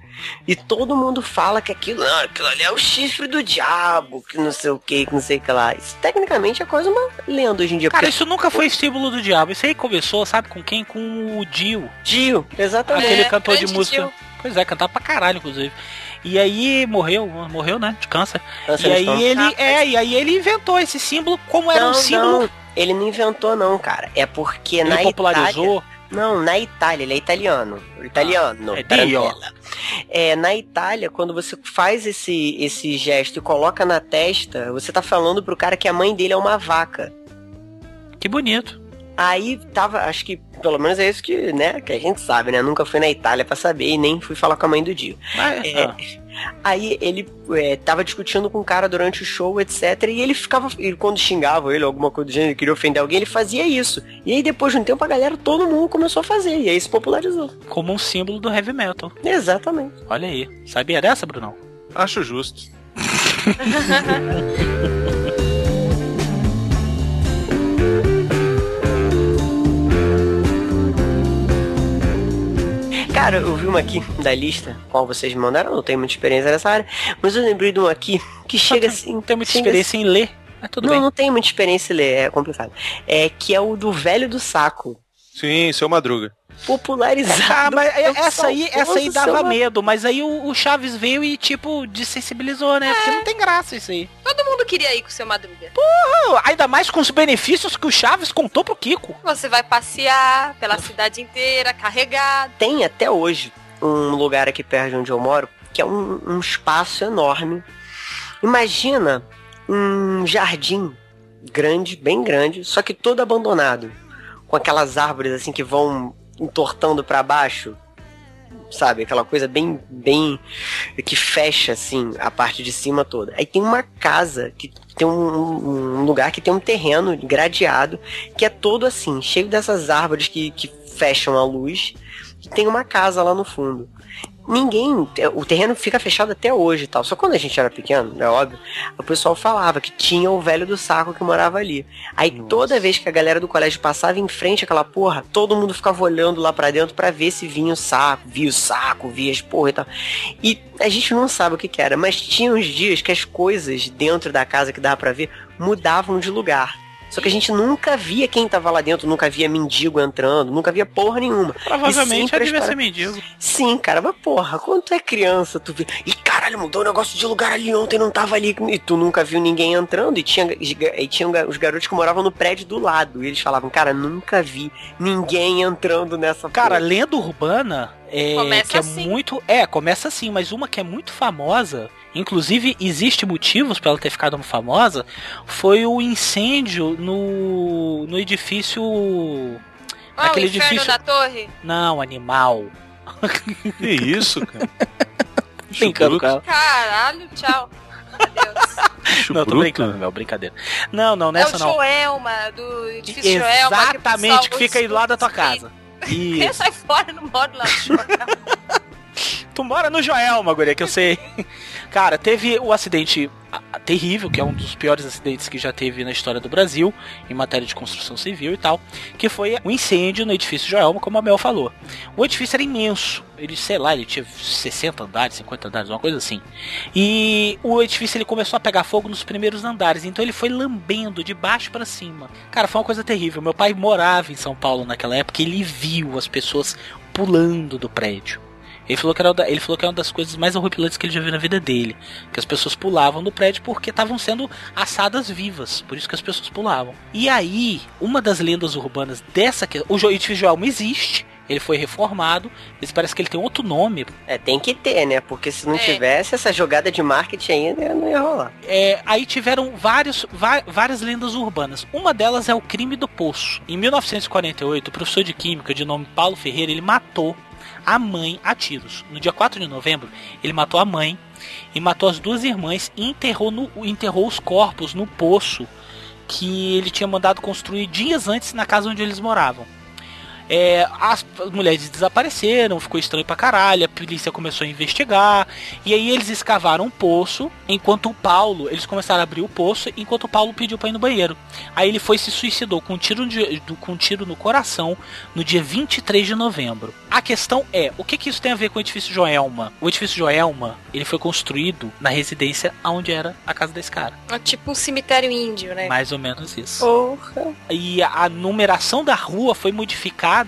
E todo mundo fala que aquilo, não, aquilo ali é o chifre do diabo, que não sei o que, que não sei o que lá. Isso tecnicamente é quase uma lenda hoje em dia. Cara, porque isso nunca foi símbolo do diabo. Isso aí começou, sabe com quem? Com o Dio. Dio, exatamente. Aquele É, cantor de música. Dio. Pois é, cantava pra caralho, inclusive. E aí morreu, morreu, né? De câncer. Câncer e aí estômago. ele. É, e aí ele inventou esse símbolo como era não, um símbolo. não, ele não inventou não, cara. É porque Ele na popularizou. Itália, Não, na Itália, ele é italiano. Italiano. é tarantela. Dio. É, na Itália, quando você faz esse, esse gesto e coloca na testa, você tá falando pro cara que a mãe dele é uma vaca. Que bonito. Aí tava, acho que, pelo menos é isso que, né, que a gente sabe, né? Nunca fui na Itália pra saber e nem fui falar com a mãe do Dio. É, ah, Aí ele é, tava discutindo com o cara durante o show, etc. E ele ficava. Ele, quando xingava ele, alguma coisa do gênero, ele queria ofender alguém, ele fazia isso. E aí depois de um tempo a galera, todo mundo começou a fazer. E aí se popularizou. como um símbolo do heavy metal. Exatamente. Olha aí. Sabia dessa, Brunão? Acho justo. *laughs* Cara, eu vi uma aqui da lista, qual vocês me mandaram, não tenho muita experiência nessa área, mas eu lembrei de uma aqui que chega assim. Não tem muita experiência em ler. Mas tudo não, bem. não tenho muita experiência em ler, é complicado. É que é o do velho do saco. Sim, seu Madruga. Popularizado. Ah, mas é- essa aí, essa aí dava medo, mas aí o, o Chaves veio e, tipo, desensibilizou, né? Porque não tem graça isso aí. Todo mundo queria ir com o seu Madruga. Ah, Ainda mais com os benefícios que o Chaves contou pro Kiko. Você vai passear pela cidade inteira, carregado. tem até hoje um lugar aqui perto de onde eu moro que é um, um espaço enorme. Imagina um jardim grande, bem grande, só que todo abandonado, com aquelas árvores assim que vão entortando pra baixo, sabe? Aquela coisa bem, bem que fecha assim a parte de cima toda. Aí tem uma casa que tem um, um lugar que tem um terreno gradeado que é todo assim, cheio dessas árvores que, que fecham a luz e tem uma casa lá no fundo. Ninguém, o terreno fica fechado até hoje e tal. Só quando a gente era pequeno, é óbvio, o pessoal falava que tinha o velho do saco que morava ali. Aí toda vez que a galera do colégio passava em frente àquela porra, todo mundo ficava olhando lá pra dentro pra ver se vinha o saco, via o saco, via as porra e tal. E a gente não sabe o que, que era, mas tinha uns dias que as coisas dentro da casa que dava pra ver mudavam de lugar. Só que a gente nunca via quem tava lá dentro, nunca via mendigo entrando, nunca via porra nenhuma. Provavelmente E já devia ser mendigo. Sim, cara, mas porra, quando tu é criança, tu vê. Ih, caralho, mudou o negócio de lugar ali ontem, não tava ali. E tu nunca viu ninguém entrando. E tinha, e tinha os garotos que moravam no prédio do lado. E eles falavam, cara, nunca vi ninguém entrando nessa Cara, porra. lenda urbana é, Começa que é assim. muito. É, começa assim, mas uma que é muito famosa. Inclusive, existe motivos pra ela ter ficado famosa. Foi o incêndio no, no edifício. Ah, Aquele o inferno edifício- da torre. Não, animal. Que isso, cara? *laughs* Brincando com ela. Caralho, tchau. Adeus. Não, tô brincando, Mel, brincadeira. Não, não, é nessa o não. Joelma, do edifício Joelma. que o Exatamente, que pessoal fica aí do lado da tua casa. *laughs* Quem Isso. sai fora no modo lá do Joelma. Tu mora no Joelma, guria, que eu sei. *laughs* Cara, teve o acidente terrível, que é um dos piores acidentes que já teve na história do Brasil, em matéria de construção civil e tal, que foi o incêndio no edifício Joelma, como a Mel falou. O edifício era imenso, ele, sei lá, ele tinha 60 andares, 50 andares, uma coisa assim. E o edifício ele começou a pegar fogo nos primeiros andares, então ele foi lambendo de baixo pra cima. Cara, foi uma coisa terrível. Meu pai morava em São Paulo naquela época, ele viu as pessoas pulando do prédio. Ele falou, que era, da- ele falou que era uma das coisas mais horripilantes que ele já viu na vida dele. Que as pessoas pulavam do prédio porque estavam sendo assadas vivas. Por isso que as pessoas pulavam. E aí, uma das lendas urbanas dessa. que O jo- edifício Joelma existe. Ele foi reformado. Mas parece que ele tem outro nome. É, tem que ter, né? Porque se não É. tivesse essa jogada de marketing ainda, não ia rolar. É, aí tiveram vários, várias lendas urbanas. Uma delas é o crime do poço. Em 1948, o professor de química de nome Paulo Ferreira, ele matou a mãe a tiros. No dia 4 de novembro, ele matou a mãe e matou as duas irmãs e enterrou, no, enterrou os corpos no poço que ele tinha mandado construir dias antes na casa onde eles moravam. É, as mulheres desapareceram, ficou estranho pra caralho, a polícia começou a investigar, e aí eles escavaram um poço, enquanto o Paulo, eles começaram a abrir o poço, enquanto o Paulo pediu pra ir no banheiro. Aí ele foi e se suicidou com um tiro, de- com um tiro no coração no dia 23 de novembro. A questão é, o que, que isso tem a ver com o edifício Joelma? O edifício Joelma, ele foi construído na residência onde era a casa desse cara. É tipo um cemitério índio, né? Mais ou menos isso. Porra. E a numeração da rua foi modificada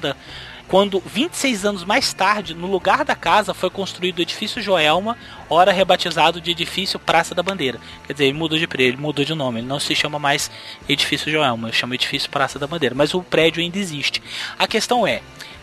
quando 26 anos mais tarde, no lugar da casa, foi construído o edifício Joelma, ora rebatizado de edifício Praça da Bandeira. Quer dizer, ele mudou de ele mudou de nome, ele não se chama mais edifício Joelma, ele chama edifício Praça da Bandeira, mas o prédio ainda existe. A questão é,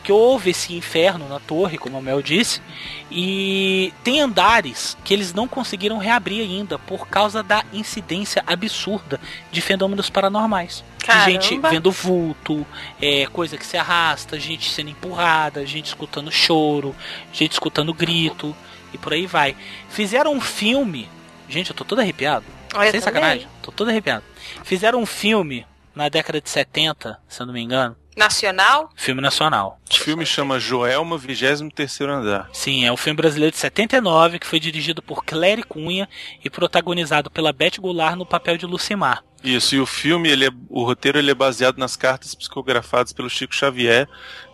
porque houve esse inferno na torre, como o Mel disse, e tem andares que eles não conseguiram reabrir ainda por causa da incidência absurda de fenômenos paranormais. De Caramba. gente vendo vulto, é, coisa que se arrasta, gente sendo empurrada, gente escutando choro, gente escutando grito e por aí vai. Fizeram um filme, gente, eu tô todo arrepiado. Olha, Sem também. sacanagem, tô todo arrepiado. Fizeram um filme na década de 70, se eu não me engano, Nacional? filme nacional. O filme chama Joelma, 23 andar. Sim, é um filme brasileiro de 79 que foi dirigido por Clary Cunha e protagonizado pela Beth Goulart no papel de Lucimar. Isso, e o filme, ele é, o roteiro ele é baseado nas cartas psicografadas pelo Chico Xavier,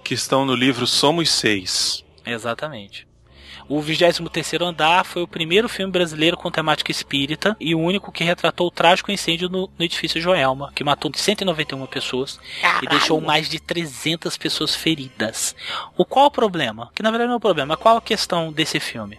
que estão no livro Somos Seis. Exatamente. O 23º Andar foi o primeiro filme brasileiro com temática espírita e o único que retratou o trágico incêndio no, no edifício Joelma, que matou 191 pessoas e deixou mais de 300 pessoas feridas. O qual o problema? Que na verdade não é o problema, qual a questão desse filme?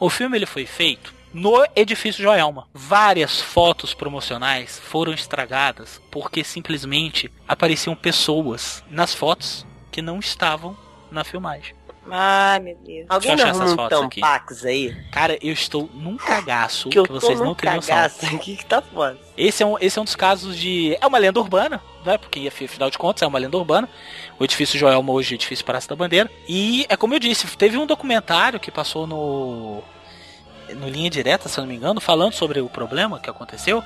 O filme ele foi feito no edifício Joelma. Várias fotos promocionais foram estragadas porque simplesmente apareciam pessoas nas fotos que não estavam na filmagem. Ai, meu Deus. Alguém Deixa eu não achar arruma essas um fotos aqui. tampax aí? Cara, eu estou num *laughs* cagaço Que que, vocês num não têm noção. cagaço aqui que tá foda. Esse é, um, esse é um dos casos de. É uma lenda urbana, né? Porque afinal de contas é uma lenda urbana. O edifício Joelma hoje é o edifício Praça da Bandeira. E é como eu disse, teve um documentário que passou no. No linha direta, se eu não me engano, falando sobre o problema que aconteceu.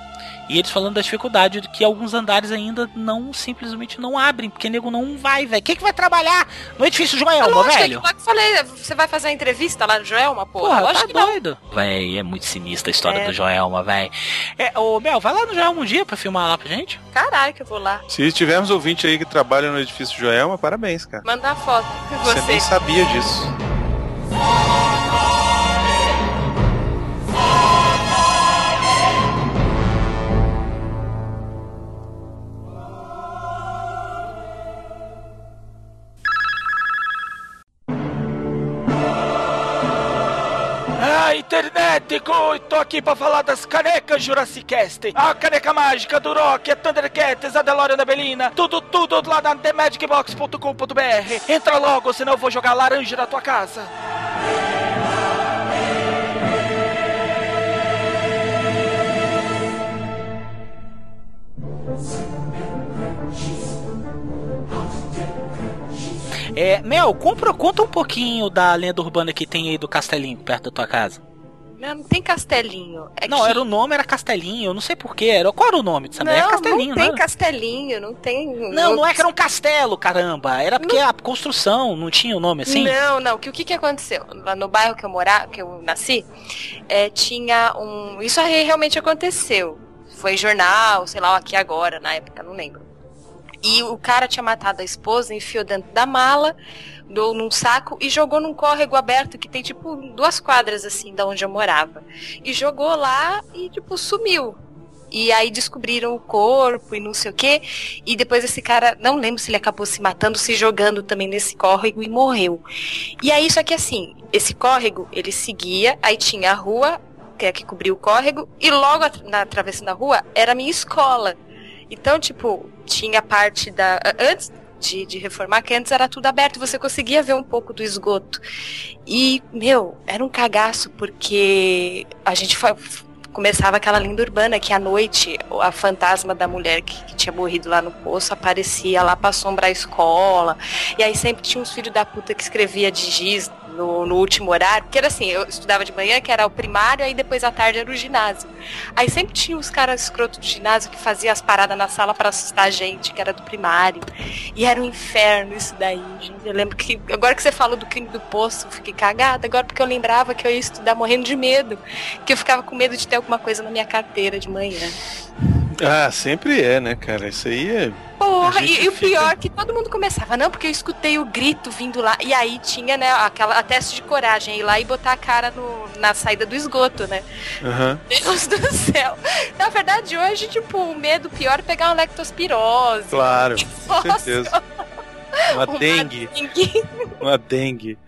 E eles falando da dificuldade de que alguns andares ainda não simplesmente não abrem, porque nego não vai, velho. Quem que vai trabalhar no edifício Joelma, Lógico, velho? é que eu falei, você vai fazer a entrevista lá no Joelma, porra? Porra, Lógico tá que não. doido. Véi, é muito sinistra a história É. do Joelma, véi. É, ô, Mel, vai lá no Joelma um dia pra filmar lá pra gente. Caralho que eu vou lá. Se tivermos ouvinte aí que trabalha no edifício Joelma, parabéns, cara. Mandar foto. Você Você. nem sabia disso. Internet, coi, tô aqui pra falar das canecas Jurassic Cast. A caneca mágica do Rock, a Thundercats, a DeLorean da Belina, tudo, tudo lá na TheMagicBox.com.br. Entra logo, senão eu vou jogar laranja na tua casa. É, Mel, compra, conta um pouquinho da lenda urbana que tem aí do Castelinho, perto da tua casa. Não, não tem castelinho. É não, que... era o nome, era Castelinho, eu não sei porquê. Era, qual era o nome dessa Não? É Castelinho, não tem era? castelinho, não tem... Não, não é que era um castelo, caramba. Era porque a construção não tinha o nome assim? Não, não. Que, o que, que aconteceu? Lá no bairro que eu morava, que eu nasci, é, tinha um. Isso aí realmente aconteceu. Foi jornal, sei lá, aqui agora, na época, não lembro. E o cara tinha matado a esposa, enfiou dentro da mala, do, num saco e jogou num córrego aberto que tem tipo duas quadras assim da onde eu morava. E jogou lá e tipo sumiu. E aí descobriram o corpo e não sei o quê. E depois esse cara, não lembro se ele acabou se matando, se jogando também nesse córrego e morreu. E aí, só que assim, esse córrego, ele seguia, aí tinha a rua, que é que cobria o córrego, e logo na travessa da rua era a minha escola. Então, tipo, tinha parte da. Antes de, de reformar, que antes era tudo aberto, você conseguia ver um pouco do esgoto. E, meu, era um cagaço, porque a gente fa- começava aquela lenda urbana que à noite a fantasma da mulher que, que tinha morrido lá no poço aparecia lá pra assombrar a escola. E aí sempre tinha uns filhos da puta que escrevia de giz no, no último horário, porque era assim, eu estudava de manhã, que era o primário, aí depois à tarde era o ginásio. Aí sempre tinha os caras escrotos do ginásio que faziam as paradas na sala pra assustar a gente, que era do primário. E era um inferno isso daí, gente. Eu lembro que, agora que você falou do crime do poço, eu fiquei cagada, agora porque eu lembrava que eu ia estudar morrendo de medo, que eu ficava com medo de ter alguma coisa na minha carteira de manhã. Ah, sempre é, né, cara? Isso aí é. Porra, e, e o pior é que todo mundo começava, não, porque eu escutei o grito vindo lá. E aí tinha, né, aquela a teste de coragem, ir lá e botar a cara no, na saída do esgoto, né? Aham. *laughs* Deus do céu. Na verdade, hoje, tipo, o medo pior é pegar uma lectospirose. Claro, *laughs* com certeza. Uma Uma dengue. dengue. Uma dengue.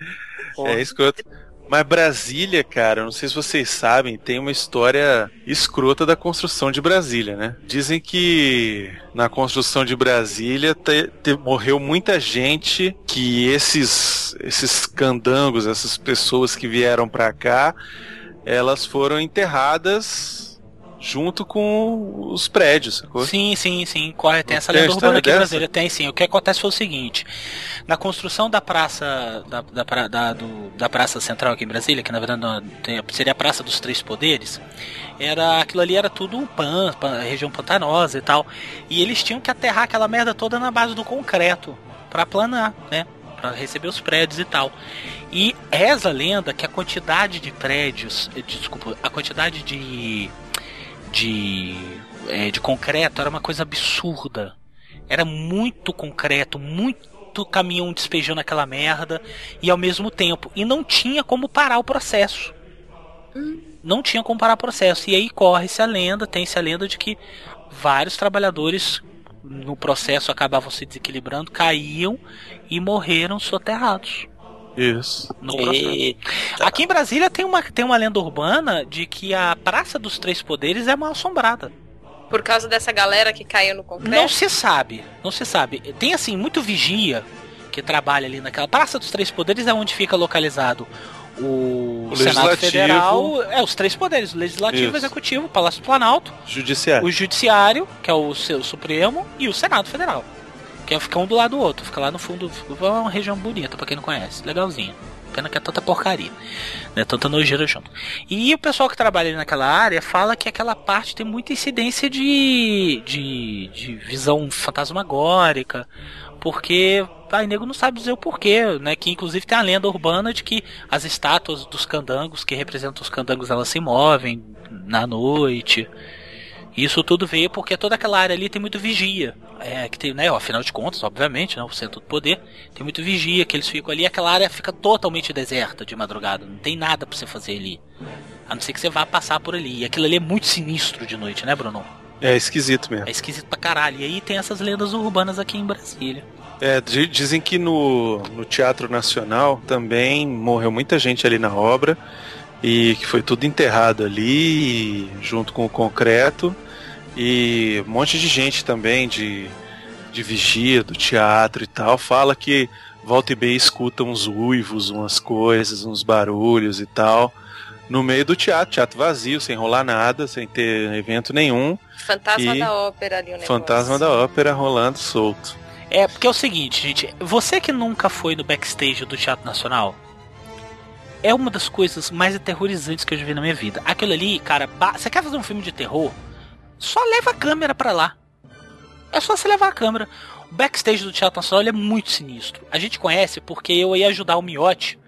É escroto. Mas Brasília, cara, não sei se vocês sabem, tem uma história escrota da construção de Brasília, né? Dizem que na construção de Brasília te- te- morreu muita gente que esses esses candangos, essas pessoas que vieram pra cá, elas foram enterradas junto com os prédios, sacou? Sim, sim, sim. Corre, tem essa tem lenda urbana aqui em dessa? Brasília. Tem sim. O que acontece foi o seguinte: na construção da praça da, da, pra- da, do- da praça central aqui em Brasília, que na verdade não- tem- seria a Praça dos Três Poderes, era aquilo ali era tudo um pan, pan- região pantanosa e tal. E eles tinham que aterrar aquela merda toda na base do concreto para planar, né? Para receber os prédios e tal. E reza a lenda que a quantidade de prédios, eh, desculpa, a quantidade de de, é, de concreto era uma coisa absurda. Era muito concreto, muito caminhão despejando aquela merda e ao mesmo tempo. E não tinha como parar o processo. Não tinha como parar o processo. E aí corre-se a lenda, tem-se a lenda de que vários trabalhadores no processo acabavam se desequilibrando, caíam e morreram soterrados. Isso. No processo. Aqui em Brasília tem uma, tem uma lenda urbana de que a Praça dos Três Poderes é mal assombrada. Por causa dessa galera que caiu no concreto. Não se sabe, não se sabe. Tem assim, muito vigia que trabalha ali naquela Praça dos Três Poderes é onde fica localizado o, O Senado. Federal, é os três poderes, o Legislativo, Isso. o Executivo, o Palácio do Planalto, Judiciário. o Judiciário, que é o seu Supremo, e o Senado Federal. Que fica um do lado do outro, fica lá no fundo, é uma região bonita pra quem não conhece, legalzinha. Pena que é tanta porcaria, né? Tanta nojeira junto. E o pessoal que trabalha ali naquela área fala que aquela parte tem muita incidência de, de, de visão fantasmagórica, porque aí nego não sabe dizer o porquê, né? Que inclusive tem a lenda urbana de que as estátuas dos candangos que representam os candangos elas se movem na noite. Isso tudo veio porque toda aquela área ali tem muito vigia. É, que tem, né, ó, afinal de contas, obviamente, né, o centro do poder, tem muito vigia, que eles ficam ali, aquela área fica totalmente deserta de madrugada, não tem nada pra você fazer ali. A não ser que você vá passar por ali. E aquilo ali é muito sinistro de noite, né, Bruno? É esquisito mesmo. É esquisito pra caralho. E aí tem essas lendas urbanas aqui em Brasília. É, di- dizem que no, no Teatro Nacional também morreu muita gente ali na obra e que foi tudo enterrado ali junto com o concreto e um monte de gente também de, de vigia do teatro e tal fala que volta e meia escuta uns uivos, umas coisas, uns barulhos e tal no meio do teatro, teatro vazio, sem rolar nada, sem ter evento nenhum, Fantasma E- da ópera ali o negócio. fantasma da ópera rolando solto. É, porque é o seguinte, gente. Você que nunca foi no backstage do Teatro Nacional, é uma das coisas mais aterrorizantes que eu já vi na minha vida. Aquilo ali, cara, você quer fazer um filme de terror? Só leva a câmera pra lá. É só você levar a câmera. O backstage do Teatro Nacional é muito sinistro. A gente conhece porque eu ia ajudar o Miotti.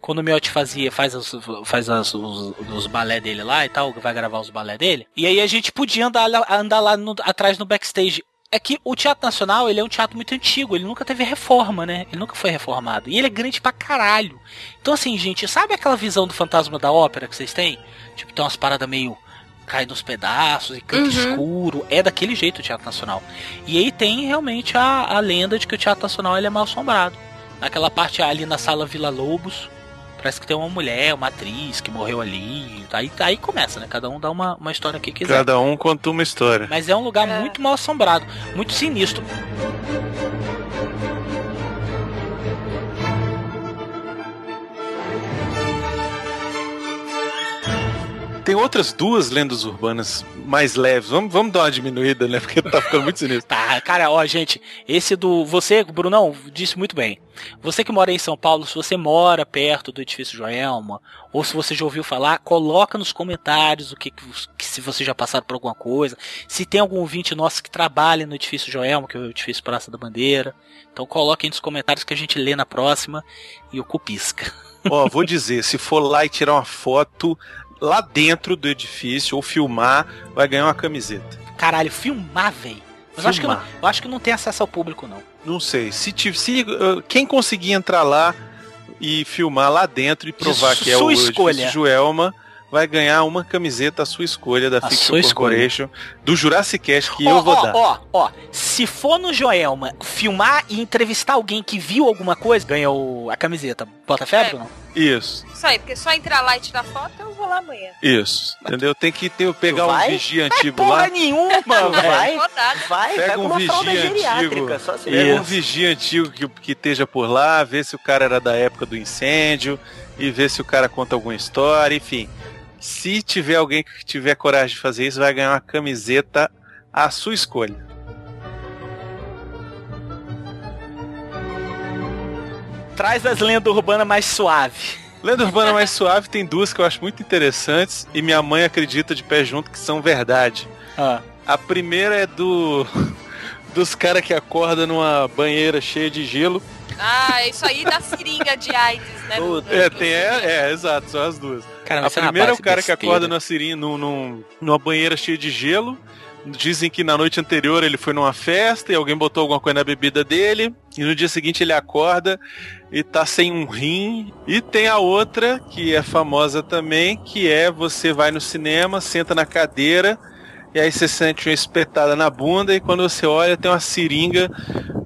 Quando o Miotti fazia, faz, os, faz as- os, os balé dele lá e tal, vai gravar os balé dele. E aí a gente podia andar andar lá no- atrás no backstage. É que o Teatro Nacional, ele é um teatro muito antigo, ele nunca teve reforma, né? Ele nunca foi reformado. E ele é grande pra caralho. Então assim, gente, sabe aquela visão do fantasma da ópera que vocês têm? Tipo, tem umas paradas meio cai nos pedaços e canto Uhum. escuro. É daquele jeito o Teatro Nacional. E aí tem realmente a, a lenda de que o Teatro Nacional ele é mal assombrado. Naquela parte ali na sala Vila Lobos, parece que tem uma mulher, uma atriz que morreu ali. Aí, aí começa, né? Cada um dá uma, uma história que quiser. Cada um conta uma história. Mas é um lugar É. muito mal assombrado, muito sinistro. Tem outras duas lendas urbanas mais leves. Vamos, vamos dar uma diminuída, né? Porque tá ficando muito sinistro. *laughs* Tá, cara, ó, gente, esse do. Você, Brunão, disse muito bem. Você que mora em São Paulo, se você mora perto do edifício Joelma, ou se você já ouviu falar, coloca nos comentários o que, que, se você já passaram por alguma coisa. Se tem algum ouvinte nosso que trabalha no edifício Joelma, que é o edifício Praça da Bandeira. Então coloquem nos comentários que a gente lê na próxima e o cupisca. Ó, vou dizer, se for lá e tirar uma foto lá dentro do edifício ou filmar, vai ganhar uma camiseta. Caralho, filmar, véi. Mas eu acho, que eu acho que não tem acesso ao público, não. Não sei. Se, se uh, quem conseguir entrar lá e filmar lá dentro e provar su- que é sua o escolha. edifício Joelma, vai ganhar uma camiseta à sua escolha da A Fiction sua escolha. Do Jurassic Cast que Ó, eu vou ó, dar. Ó, ó, se for no Joelma filmar e entrevistar alguém que viu alguma coisa, ganha o, a camiseta. Bota fé, É. Bruno? Isso, Isso aí, porque só entrar lá e tirar foto, eu vou lá amanhã. isso. Entendeu? Tem que ter, pegar um vai? vigia Não é antigo porra lá. nenhuma, vai? Vai, Pega vai com um uma vigia geriátrica, antigo. só se Pega um vigia antigo que, que esteja por lá, vê se o cara era da época do incêndio e vê se o cara conta alguma história, enfim. Se tiver alguém que tiver coragem de fazer isso, vai ganhar uma camiseta à sua escolha. Traz as lendas urbanas mais suave. Lenda Urbana Mais Suave tem duas que eu acho muito interessantes e minha mãe acredita de pé junto que são verdade. Ah. A primeira é do *laughs* dos caras que acordam numa banheira cheia de gelo. Ah, isso aí da seringa de AIDS, né? É, tem é, é, exato, são as duas. Cara, A é primeira é o cara que besteira. acorda numa seringa, num, num- numa banheira cheia de gelo. Dizem que na noite anterior ele foi numa festa e alguém botou alguma coisa na bebida dele. E no dia seguinte ele acorda e tá sem um rim. E tem a outra, que é famosa também, que é você vai no cinema, senta na cadeira, e aí você sente uma espetada na bunda, e quando você olha tem uma seringa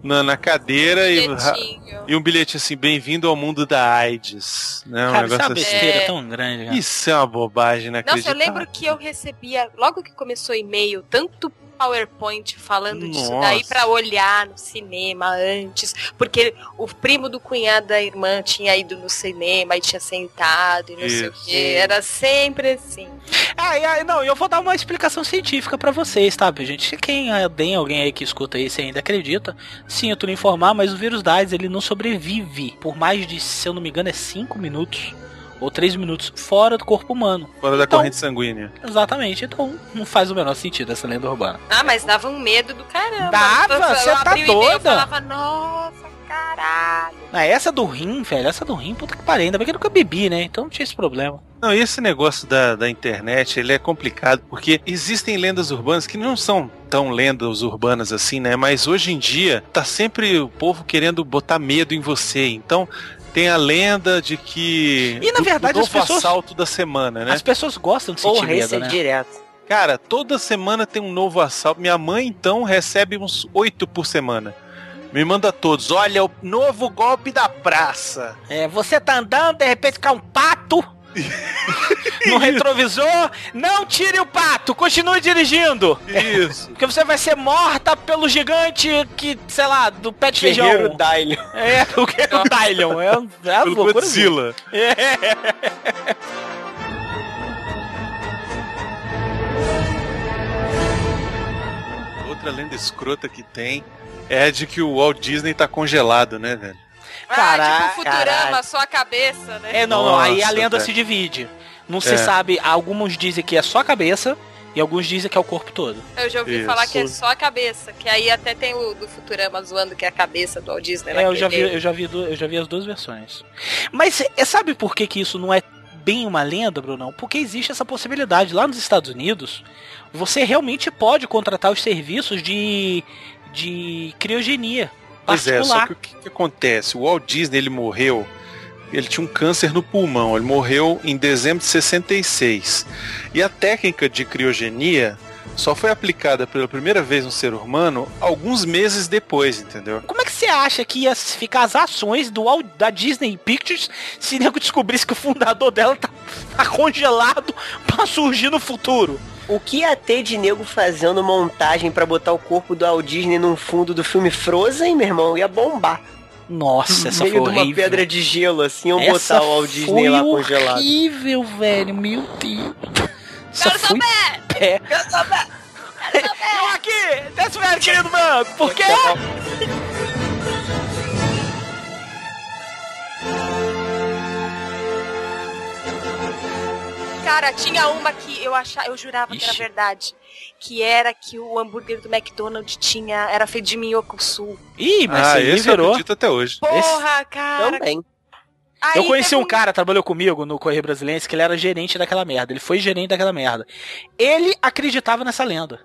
na, na cadeira e, Bilhetinho. e um bilhete assim, bem-vindo ao mundo da AIDS. Né? Um Cara, isso é uma negócio assim. besteira É. tão grande, cara. Isso é uma bobagem, né? Nossa, eu lembro que eu recebia, logo que começou o e-mail, tanto PowerPoint falando disso Nossa. daí pra olhar no cinema antes, porque o primo do cunhado da irmã tinha ido no cinema e tinha sentado e não sei o Isso. quê. Era sempre assim. Ah, e aí, não, eu vou dar uma explicação científica pra vocês, tá, gente? Quem ah, tem alguém aí que escuta isso e ainda acredita, sim, eu tô lhe informar, mas o vírus da AIDS, ele não sobrevive por mais de, se eu não me engano, é 5 minutos ou 3 minutos fora do corpo humano. Fora da Então- corrente sanguínea. Exatamente, então não faz o menor sentido essa lenda urbana. Ah, mas dava um medo do caramba. Dava? Eu- eu Você tá doida? falava, nossa, caralho. Ah, essa do rim, velho, essa do rim, puta que pariu, ainda bem que eu nunca bebi, né? Então não tinha esse problema. Não, e esse negócio da, da internet, ele é complicado, porque existem lendas urbanas que não são tão lendas urbanas assim, né? Mas hoje em dia, tá sempre o povo querendo botar medo em você. Então, tem a lenda de que... E, na verdade, do as novo pessoas- assalto da semana, né? As pessoas gostam de sentir esse medo, né? direto. Cara, toda semana tem um novo assalto. Minha mãe, então, recebe uns oito por semana. Me manda todos. Olha, o novo golpe da praça. É, você tá andando, de repente cai um pato no retrovisor. Não tire o pato, continue dirigindo. Isso. Porque você vai ser morta pelo gigante que, sei lá, do pé de feijão. Guerreiro. É, o que é o Dylion. É, é Pelo loucura. Godzilla. É. Outra lenda escrota que tem é de que o Walt Disney tá congelado, né, velho? Cara- ah, tipo Futurama, só a cabeça, né? É, não, não, aí a Nossa, lenda velho. se divide. Não se É. sabe, alguns dizem que é só a cabeça e alguns dizem que é o corpo todo. Eu já ouvi Isso. falar que é só a cabeça, que aí até tem o do Futurama zoando que é a cabeça do Walt Disney. É, eu já, vi, eu, já vi, eu já vi as duas versões. Mas é, sabe por que, que isso não é bem uma lenda, Brunão? Porque existe essa possibilidade. Lá nos Estados Unidos, você realmente pode contratar os serviços de, de criogenia Pois é, só que o que, que acontece? O Walt Disney, ele morreu, ele tinha um câncer no pulmão, ele morreu em dezembro de 66. E a técnica de criogenia só foi aplicada pela primeira vez no ser humano alguns meses depois, entendeu? Como é que você acha que ia ficar as ações do Walt- da Disney Pictures se nego descobrisse que o fundador dela tá, tá congelado pra surgir no futuro? O que ia ter de nego fazendo montagem pra botar o corpo do Walt Disney num fundo do filme Frozen, meu irmão? Ia bombar. Nossa, essa meio foi de uma horrível. pedra de gelo, assim, Essa botar o Walt Disney lá congelado. horrível, velho. Meu Deus. Quero foi pé. Quero saber! *laughs* Eu aqui! Desce o velho, querido branco! Por quê? Cara, tinha uma que eu achava, eu jurava que era Ixi. verdade. Que era que o hambúrguer do McDonald's tinha. Era feito de minhoco sul. Ih, mas ah, esse eu acredito até hoje. Porra, cara. Também. Aí Eu conheci um cara, trabalhou comigo no Correio Brasiliense, que ele era gerente daquela merda. Ele foi gerente daquela merda. Ele acreditava nessa lenda.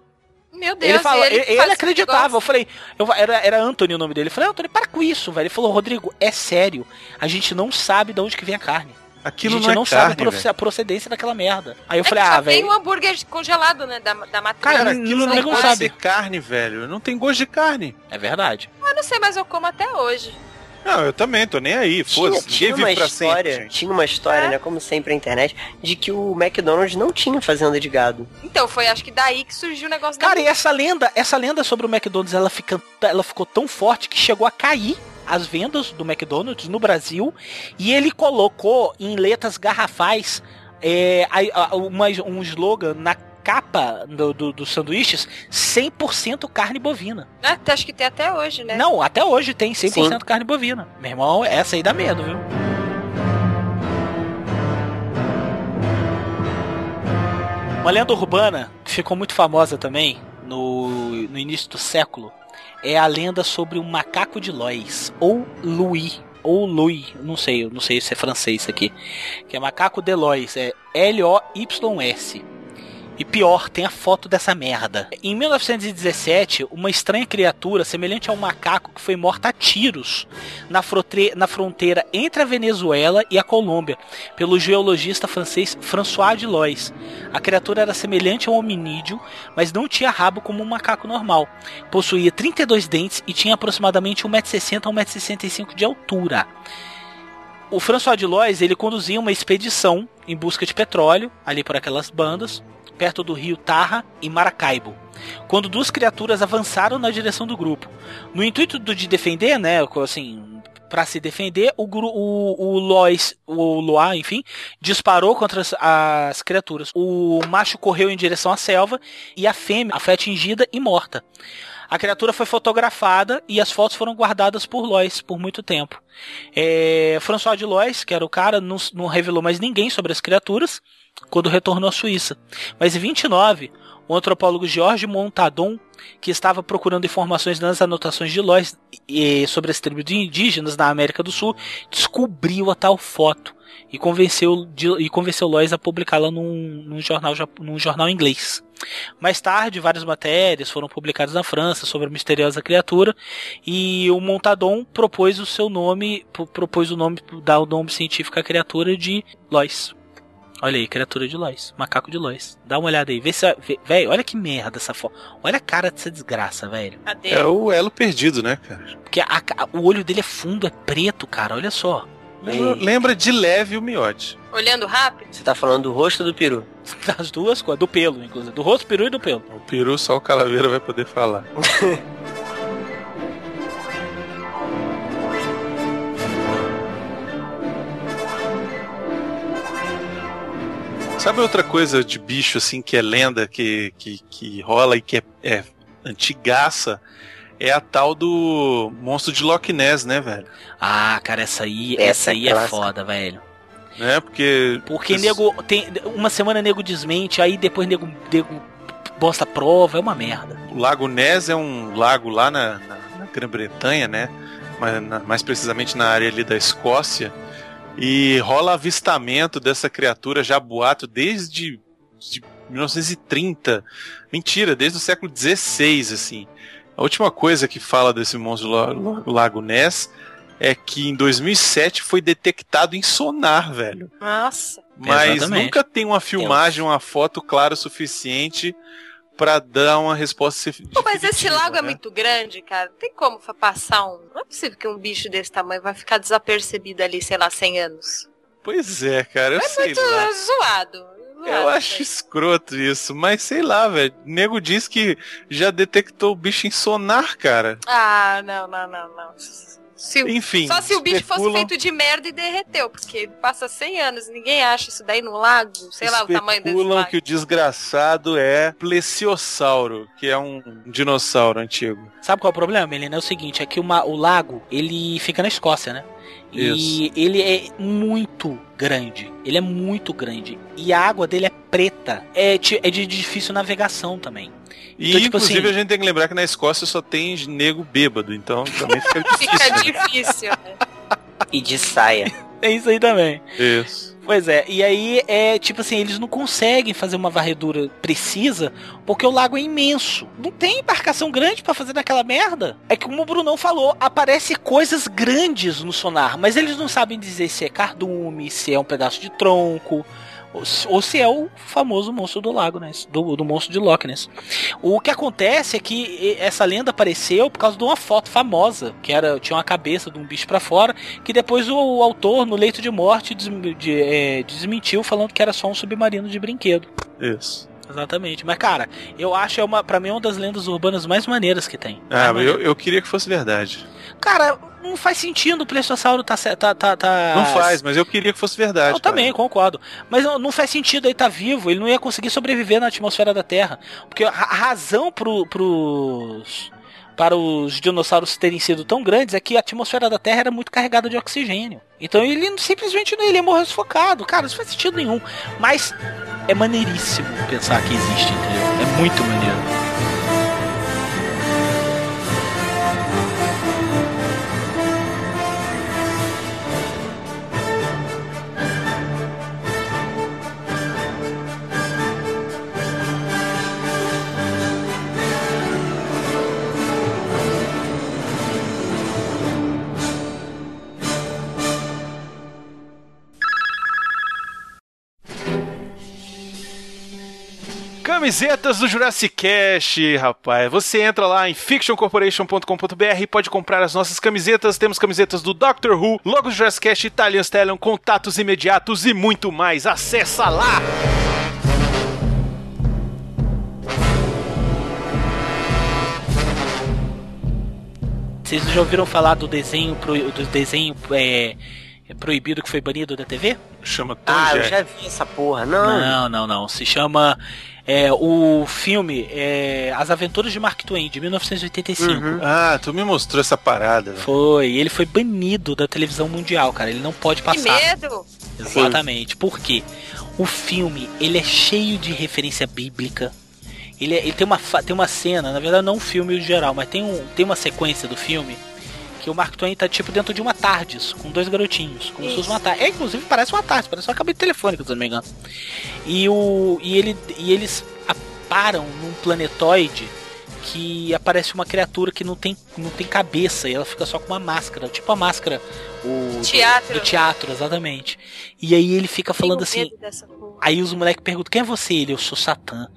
Meu Deus, ele fala, ele, ele acreditava. Eu falei, eu, era, era Anthony o nome dele. Eu falei, Anthony, para com isso, velho. Ele falou, Rodrigo, é sério. A gente não sabe de onde que vem a carne. Aquilo a gente não é não, carne, sabe a proce- velho. a procedência daquela merda. Aí eu É falei, que ah, só tem velho. um hambúrguer congelado, né? Da, da matriz. Cara, aquilo não- não, nego pode sabe. ser carne, velho. Não tem gosto de carne. É verdade. Eu não sei, mas eu como até hoje. Não, eu também, tô nem aí. Foda-se, ninguém vive pra história, sempre, gente. tinha uma história, né, como sempre a internet, de que o McDonald's não tinha fazenda de gado. Então, foi acho que daí que surgiu o negócio Cara, da e essa lenda, essa lenda sobre o McDonald's, ela, fica, ela ficou tão forte que chegou a cair as vendas do McDonald's no Brasil e ele colocou em letras garrafais é, uma- um slogan na capa do, do- dos sanduíches 100% carne bovina. né? Acho que tem até hoje, né? Não, até hoje tem 100% Sim. carne bovina. Meu irmão, essa aí dá medo, viu? Uma lenda urbana que ficou muito famosa também no, no início do século é a lenda sobre o macaco de Lois, ou Louis, ou Louis, não sei, não sei se é francês aqui, que é macaco de Lois, é L-O-Y-S. E pior, tem a foto dessa merda. Em 1917, uma estranha criatura semelhante a um macaco que foi morta a tiros na, na fronteira entre a Venezuela e a Colômbia, pelo geologista francês François de Lois. A criatura era semelhante a um hominídeo, mas não tinha rabo como um macaco normal. Possuía 32 dentes e tinha aproximadamente 1,60m a 1,65m de altura. O François de Lois, ele conduzia uma expedição em busca de petróleo, ali por aquelas bandas, perto do rio Tarra e Maracaibo. Quando duas criaturas avançaram na direção do grupo. No intuito de defender, né, assim, para se defender, o, o, o Lois, o Loa, enfim, disparou contra as, as criaturas. O macho correu em direção à selva e a fêmea foi atingida e morta. A criatura foi fotografada e as fotos foram guardadas por Lois por muito tempo. É, François de Lois, que era o cara, não, não revelou mais ninguém sobre as criaturas quando retornou à Suíça. Mas em 29, o antropólogo George Montadon, que estava procurando informações nas anotações de Lois sobre as tribos de indígenas na América do Sul, descobriu a tal foto e convenceu, de- e convenceu Lois a publicá-la num, num jornal, num jornal inglês. Mais tarde, várias matérias foram publicadas na França sobre a misteriosa criatura e o Montadon propôs o seu nome, pro- propôs o nome, dar o nome científico à criatura de Lois. Olha aí, criatura de Lois, macaco de Lois. Dá uma olhada aí, vê se. Velho, olha que merda essa foto. Olha a cara dessa desgraça, velho. É o elo perdido, né, cara? Porque a ca- o olho dele é fundo, é preto, cara. Olha só. Lembra, lembra de leve o miote. Olhando rápido? Você tá falando do rosto do peru? *laughs* Das duas coisas, do pelo, inclusive. Do rosto, peru e do pelo. O peru só o calaveira vai poder falar. *laughs* Sabe outra coisa de bicho assim que é lenda, que, que, que rola e que é, é antigaça? É a tal do monstro de Loch Ness, né, velho? Ah, cara, essa aí, Essa essa é aí é clássica. foda, velho. Né? Porque. Porque nego tem uma semana nego desmente, aí depois nego, nego bosta a prova, é uma merda. O Lago Ness é um lago lá na, na- na Grã-Bretanha, né? Mais, na- mais precisamente na área ali da Escócia. E rola avistamento dessa criatura já boato desde de 1930. Mentira, desde o século XVI, assim. A última coisa que fala desse monstro do la- la- Lago Ness é que em 2007 foi detectado em sonar, velho. Nossa. Mas Exatamente. nunca tem uma filmagem, uma foto clara o suficiente pra dar uma resposta. Pô, mas esse lago é né? muito grande, cara. Não tem como passar um. Não é possível que um bicho desse tamanho vai ficar desapercebido ali, sei lá, 100 anos. Pois é, cara, eu sei Muito lá. zoado. Eu acho escroto isso, mas sei lá, velho. O nego diz que já detectou o bicho em sonar, cara. Ah, não, não, não, não. Se, Enfim, só se o bicho fosse especulam- feito de merda e derreteu, porque passa 100 anos e ninguém acha isso daí no lago, sei lá o tamanho desse Especulam lago. que o desgraçado é plesiosauro, que é um dinossauro antigo. Sabe qual é o problema, Melina? É o seguinte, é que uma- o lago, ele fica na Escócia, né? E ele é muito grande. Ele é muito grande. E a água dele é preta. É, é de difícil navegação também. E Então, tipo inclusive assim- a gente tem que lembrar que na Escócia só tem nego bêbado, então também fica *laughs* difícil. Fica né? difícil, né? E de saia. *laughs* É isso aí também. Isso. Pois é, e aí é tipo assim, eles não conseguem fazer uma varredura precisa porque o lago é imenso. Não tem embarcação grande pra fazer naquela merda. É que como o Brunão falou, aparece coisas grandes no sonar, mas eles não sabem dizer se é cardume, se é um pedaço de tronco. Ou se, é o famoso monstro do lago, né? Do, do monstro de Loch Ness. O que acontece é que essa lenda apareceu por causa de uma foto famosa, que era tinha uma cabeça de um bicho para fora, que depois o, o, autor, no leito de morte, des, de, é, desmentiu falando que era só um submarino de brinquedo. Isso. Exatamente. Mas, cara, eu acho é uma, pra mim, uma das lendas urbanas mais maneiras que tem. Ah, mas eu, eu queria que fosse verdade. Cara, não faz sentido o Pleistossauro tá, tá, tá, tá... Não faz, mas eu queria que fosse verdade. Eu também, concordo. Mas não, não, faz sentido ele estar tá vivo, ele não ia conseguir sobreviver na atmosfera da Terra. Porque a, razão pro, pros para os dinossauros terem sido tão grandes é que a atmosfera da Terra era muito carregada de oxigênio. Então ele simplesmente ele ia morrer sufocado. Cara, isso não faz sentido nenhum. Mas é maneiríssimo pensar que existe, entendeu? É muito maneiro. Camisetas do Jurassic Cast, rapaz. Você entra lá em fictioncorporation.com.br e pode comprar as nossas camisetas. Temos camisetas do Doctor Who, logos do Jurassic Cast, Italian Stallion, contatos imediatos e muito mais. Acessa lá! Vocês já ouviram falar do desenho, pro, do desenho é, proibido que foi banido da TV? Chama Tom Ah, eu já vi essa porra. Não. Não, não, não. Se chama é, o filme é, As Aventuras de Mark Twain, de 1985. Uhum. Ah, tu me mostrou essa parada. velho. Foi. Ele foi banido da televisão mundial, cara. Ele não pode Que passar. medo! Exatamente. Por quê? O filme, ele é cheio de referência bíblica. Ele, é- ele tem, uma, fa- tem uma cena, na verdade não um filme em geral, mas tem, um, tem uma sequência do filme que o Mark Twain tá tipo dentro de uma TARDIS, com dois garotinhos, como se fosse uma TARDIS. É, inclusive parece uma TARDIS, parece uma cabine telefônica, se eu não me engano. E, o, e, ele, e eles param num planetoide que aparece uma criatura que não tem, não tem cabeça e ela fica só com uma máscara, tipo a máscara o, do- Teatro. do teatro, exatamente. E aí ele fica falando assim. Aí os moleques perguntam: quem é você? Ele, eu sou Satã.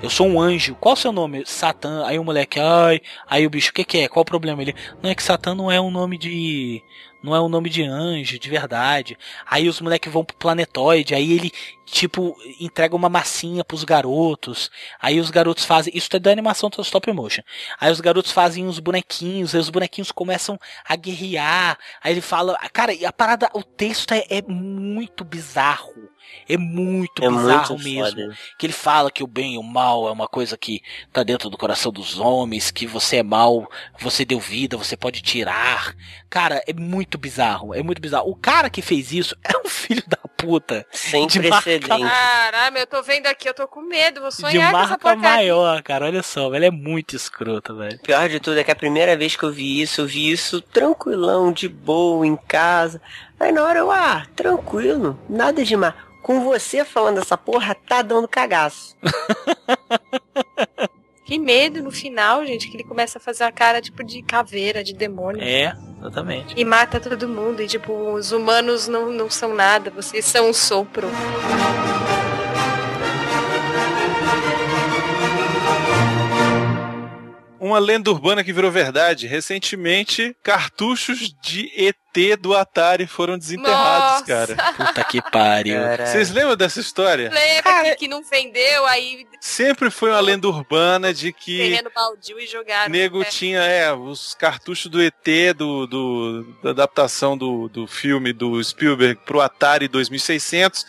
Eu sou um anjo. Qual o seu nome? Satã. Aí o moleque, ai. Aí o bicho, o que, que é? Qual o problema? Ele, não é que Satã não é um nome de. Não é um nome de anjo, de verdade. Aí os moleques vão pro planetoide. Aí ele, tipo, entrega uma massinha pros garotos. Aí os garotos fazem. Isso é da animação do stop motion. Aí os garotos fazem uns bonequinhos. Aí os bonequinhos começam a guerrear. Aí ele fala. Cara, a parada. O texto é, é muito bizarro. É muito É bizarro muito mesmo foda. que ele fala que o bem e o mal é uma coisa que tá dentro do coração dos homens, que você é mal, você deu vida, você pode tirar. Cara, é muito bizarro, é muito bizarro. O cara que fez isso *laughs* é um filho da puta. Sem de marca- precedente. Caralho, eu tô vendo aqui, eu tô com medo, vou De sonhar com essa marca porcaria. maior, cara. Olha só, ele é muito escroto, velho. O pior de tudo é que a primeira vez que eu vi isso, eu vi isso tranquilão, de boa, em casa. Aí na hora eu, ah, tranquilo, nada demais. Com você falando essa porra, tá dando cagaço. *laughs* Que medo no final, gente, que ele começa a fazer a cara tipo de caveira, de demônio. É, exatamente. E mata todo mundo. E tipo, os humanos não, não são nada, vocês são um sopro. Uma lenda urbana que virou verdade. Recentemente, cartuchos de ET do Atari foram desenterrados, Nossa. cara. Puta que pariu. Vocês lembram dessa história? Lembra que, que não vendeu, aí Sempre foi uma lenda urbana de que terreno baldio e jogaram. nego né? tinha é, os cartuchos do ET do, do- da adaptação do, do filme do Spielberg pro Atari 2600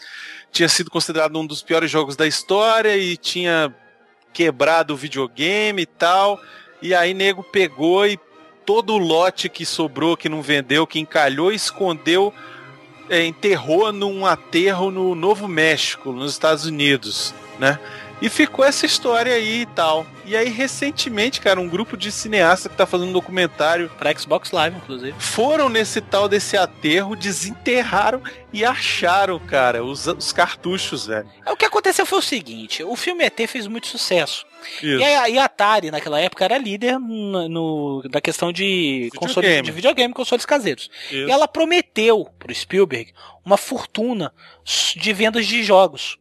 tinha sido considerado um dos piores jogos da história e tinha quebrado o videogame e tal e aí nego pegou e todo o lote que sobrou que não vendeu que encalhou escondeu é, enterrou num aterro no Novo México nos Estados Unidos né E ficou essa história aí e tal. E aí, recentemente, cara, um grupo de cineastas que tá fazendo um documentário Pra Xbox Live, inclusive. foram nesse tal desse aterro, desenterraram e acharam, cara, os, os cartuchos, velho. É, O que aconteceu foi o seguinte: o filme ET fez muito sucesso. Isso. E a, e a Atari, naquela época, era líder no, no- da questão de console, Videogame. de videogame, consoles caseiros. Isso. E ela prometeu pro Spielberg uma fortuna de vendas de jogos.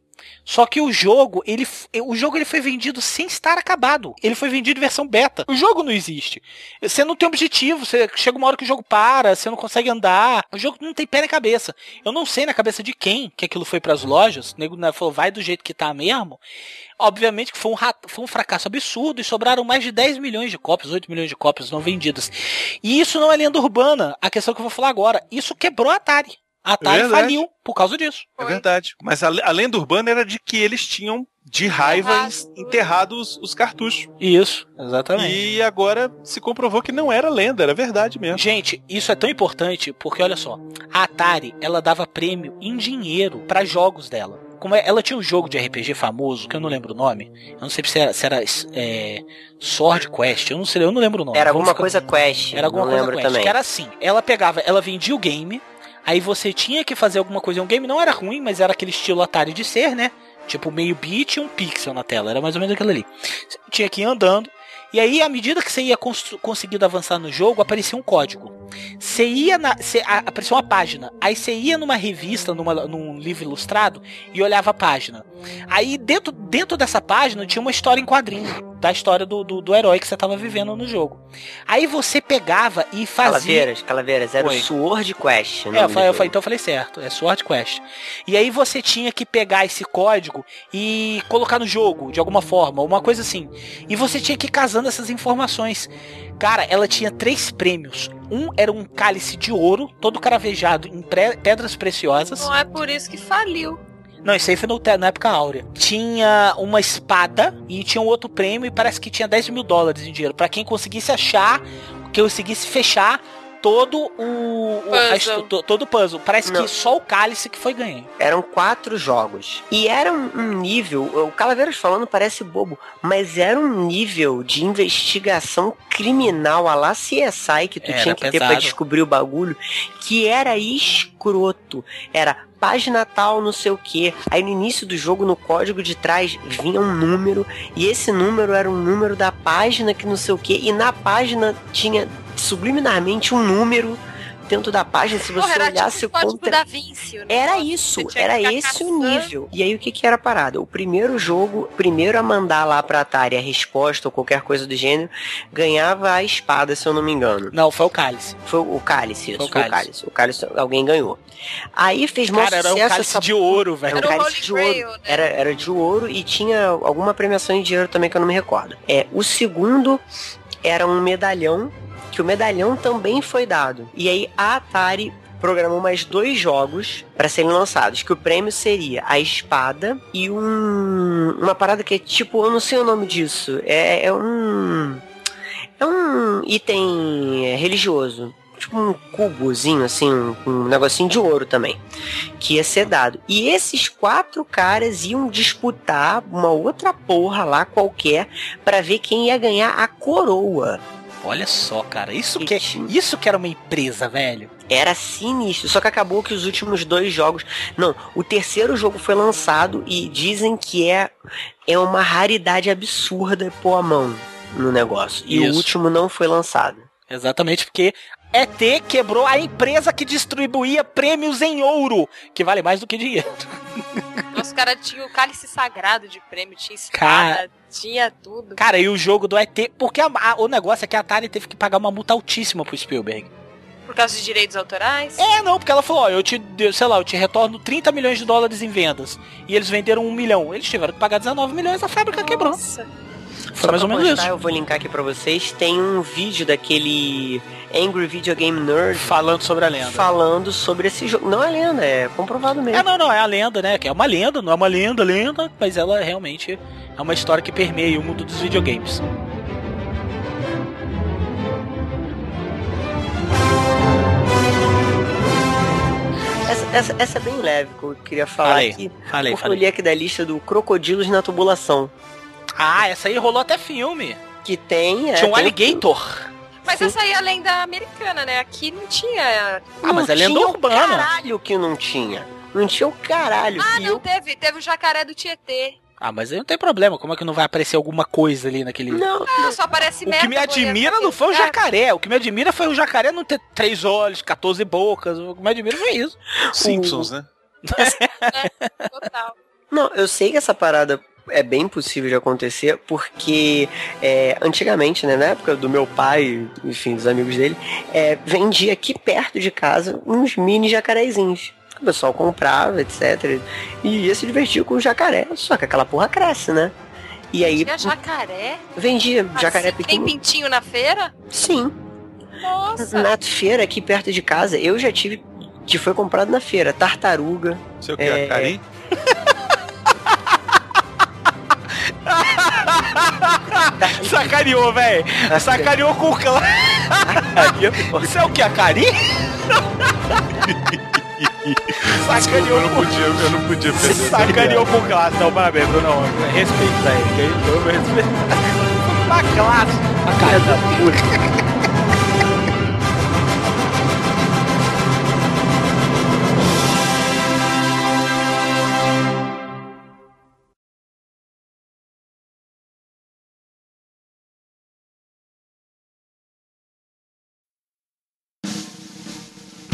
Só que o jogo, ele, f- o jogo ele foi vendido sem estar acabado. Ele foi vendido em versão beta. O jogo não existe. Você não tem objetivo, você chega uma hora que o jogo para, você não consegue andar. O jogo não tem pé na cabeça. Eu não sei na cabeça de quem que aquilo foi pras lojas. O nego né, falou, vai do jeito que tá mesmo. Obviamente que foi um, foi um fracasso absurdo e sobraram mais de 10 milhões de cópias, 8 milhões de cópias não vendidas. E isso não é lenda urbana, a questão que eu vou falar agora. Isso quebrou a Atari. A Atari verdade. faliu por causa disso. É verdade. Mas a, a lenda urbana era de que eles tinham, de raiva, Enterrado. enterrado os, os cartuchos. Isso, exatamente. E agora se comprovou que não era lenda, era verdade mesmo. Gente, isso é tão importante porque olha só, a Atari ela dava prêmio em dinheiro para jogos dela. Como é- ela tinha um jogo de RPG famoso que eu não lembro o nome. Eu não sei se era, se era é, Sword Quest. Eu não sei, eu não lembro o nome. Era Vamos alguma ficar- coisa Quest. Era alguma não coisa lembro Quest. também. Que era assim. Ela pegava, ela vendia o game. Aí você tinha que fazer alguma coisa. Um game não era ruim, mas era aquele estilo Atari de ser, né? Tipo meio bit e um pixel na tela. Era mais ou menos aquilo ali. Você tinha que ir andando. E aí, à medida que você ia conseguindo avançar no jogo, aparecia um código. Você ia na. Você, a- aparecia uma página. Aí você ia numa revista, numa, num livro ilustrado, e olhava a página. Aí dentro, dentro dessa página tinha uma história em quadrinho. Da história do, do, do herói que você tava vivendo no jogo. Aí você pegava e fazia. Calaveiras, calaveiras. Era Oi. o Sword Quest. o É, eu falei, eu falei- então eu falei certo, é Sword Quest. E aí você tinha que pegar esse código e colocar no jogo, de alguma forma, uma coisa assim. E você tinha que ir casando essas informações. Cara, ela tinha três prêmios. Um era um cálice de ouro, todo caravejado em pedras preciosas. Não é por isso que faliu. Não, isso aí foi no na época áurea. Tinha uma espada e tinha um outro prêmio e parece que tinha 10 mil dólares em dinheiro. Pra quem conseguisse achar, que conseguisse fechar todo o, o a to- todo o puzzle. Parece Não. que só o cálice que foi ganho. Eram quatro jogos. E era um, nível. O Calaveiras falando parece bobo, mas era um nível de investigação criminal a lá CSI que tu Era tinha que ter pra pesado. descobrir o bagulho, que era escroto. Era página tal, não sei o que. Aí no início do jogo, no código de trás, vinha um número, e esse número era um número da página que não sei o que, e na página tinha subliminarmente um número dentro da página, se você Porra, era olhasse tipo o contra... da Vinci. o Era isso, era esse o caçando. nível. E aí o que que era a parada? O primeiro jogo, primeiro a mandar lá pra Atari a resposta ou qualquer coisa do gênero, ganhava a espada, se eu não me engano. Não, foi o cálice. Foi o cálice, isso, Foi o foi o cálice. cálice. O cálice alguém ganhou. Aí fez maior Cara, era um cálice essa de ouro, velho. era um Era o cálice de Grail, ouro. né? Era, era de ouro e tinha alguma premiação em dinheiro também que eu não me recordo. É, o segundo era um medalhão, que o medalhão também foi dado. E aí a Atari programou mais dois jogos para serem lançados, que o prêmio seria a espada e um uma parada que é tipo, eu não sei o nome disso, é, é um é um item religioso. Tipo um cubozinho, assim, um, um negocinho de ouro também que ia ser dado. E esses quatro caras iam disputar uma outra porra lá qualquer pra ver quem ia ganhar a coroa. Olha só, cara. Isso que, é- isso que era uma empresa, velho. Era sinistro, só que acabou que os últimos dois jogos. Não, o terceiro jogo foi lançado e dizem que é, é uma raridade absurda pôr a mão no negócio. E o Isso. último não foi lançado. Exatamente, porque ET quebrou a empresa que distribuía prêmios em ouro, que vale mais do que dinheiro. Os caras tinham o cálice sagrado de prêmio, tinha espada, Cara. Tinha tudo. Cara, e o jogo do ET, porque a- a- o negócio é que a Atari teve que pagar uma multa altíssima pro Spielberg. Por causa de direitos autorais. É, não, porque ela falou, ó, eu te, sei lá, eu te retorno 30 milhões de dólares em vendas. E eles venderam um milhão. Eles tiveram que pagar 19 milhões, a fábrica quebrou. Nossa. Foi mais Só ou pra menos constar, isso. Eu vou linkar aqui pra vocês. Tem um vídeo daquele Angry Video Game Nerd Falando sobre a lenda. falando sobre esse jogo. Não é lenda, é comprovado mesmo. É, não, não, é a lenda, né? Que é uma lenda, não é uma lenda, lenda, mas ela realmente é uma história que permeia o mundo dos videogames. Essa, essa, essa é bem leve que eu queria falar Falei, aqui. falei, porque falei. eu li aqui da lista do Crocodilos na Tubulação. Ah, essa aí rolou até filme. Que tem. é, Tinha um tem- alligator. Mas essa aí é a lenda americana, né? Aqui não tinha. Ah, mas Não é lenda tinha o urbana. caralho que não tinha. Não tinha o caralho. Ah, não eu- teve. Teve o jacaré do Tietê. Ah, mas aí não tem problema. Como é que não vai aparecer alguma coisa ali naquele. Não, Ah, só parece O merda. que me admira não foi o jacaré. O que me admira foi o jacaré não ter três olhos, 14 bocas. O que me admira foi isso. Simpsons, né? *laughs* É, total. Não, eu sei que essa parada é bem possível de acontecer, porque é, antigamente, né, na época do meu pai, enfim, dos amigos dele, é, vendia aqui perto de casa uns mini jacarezinhos. O pessoal comprava, etc. E ia se divertir com o jacaré. Só que aquela porra cresce, né? E aí Tinha jacaré? vendia jacaré Assim, Tem pequeno. pintinho na feira? Sim. Nossa. Na feira aqui perto de casa, eu já tive que foi comprado na feira, tartaruga. Sei o que, É, a *laughs* Sacaneou, velho. Sacaneou com o clã. Isso é o que? A Cari? Desculpa, eu não podia, eu não podia perder. Sacaneou com classe. Não, parabéns, Bruno. Respeita ele. Eu respeito. Uma classe. A cara da puta.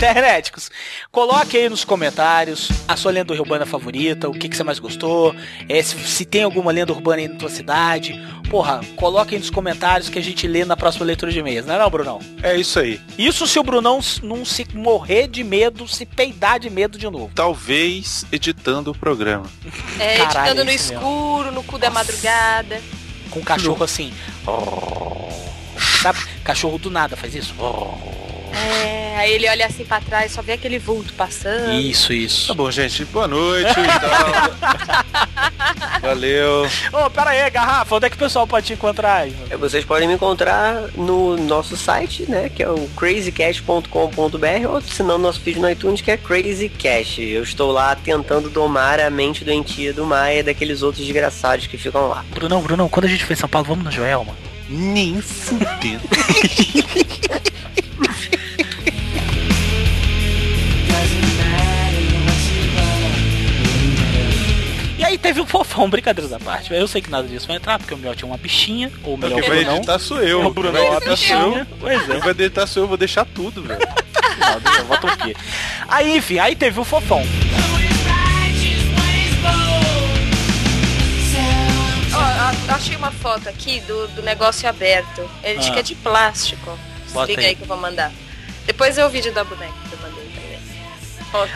Internéticos, coloque aí nos comentários a sua lenda urbana favorita, o que, que você mais gostou, é, se, se tem alguma lenda urbana aí na tua cidade. Porra, coloque aí nos comentários que a gente lê na próxima leitura de e-mails, não é não, Brunão? É isso aí. Isso se o Brunão não se morrer de medo, se peidar de medo de novo. Talvez editando o programa. É, Caralho, editando no é isso mesmo. escuro, no cu da madrugada. Com um cachorro assim. Sabe? Cachorro do nada faz isso. É, aí ele olha assim pra trás, só vê aquele vulto passando. Isso, isso. Tá bom, gente. Boa noite e tal. *laughs* Valeu. Ô, pera aí, garrafa, onde é que o pessoal pode te encontrar? Ivan? É, Vocês podem me encontrar no nosso site, né, que é o crazycash.com.br ou se não, nosso feed no iTunes, que é crazycash. Eu estou lá tentando domar a mente doentia do Maia e daqueles outros desgraçados que ficam lá. Brunão, Brunão, quando a gente for em São Paulo, vamos no Joelma. Nem fudendo. *laughs* aí teve o fofão, brincadeiras da parte. Eu sei que nada disso vai entrar, porque o Mel tinha uma bichinha, ou melhor, Quem o vai Brunão. editar sou eu. O é vai uma editar sou eu. bichinha. Pois é. Quem vai editar sou eu, vou deixar tudo, velho. *laughs* Eu o quê? Aí, enfim, aí teve o fofão. Ó, a- achei uma foto aqui do, do negócio aberto. Ele diz Ah. que é de plástico. Bota Liga aí. aí que eu vou mandar. Depois é o vídeo da boneca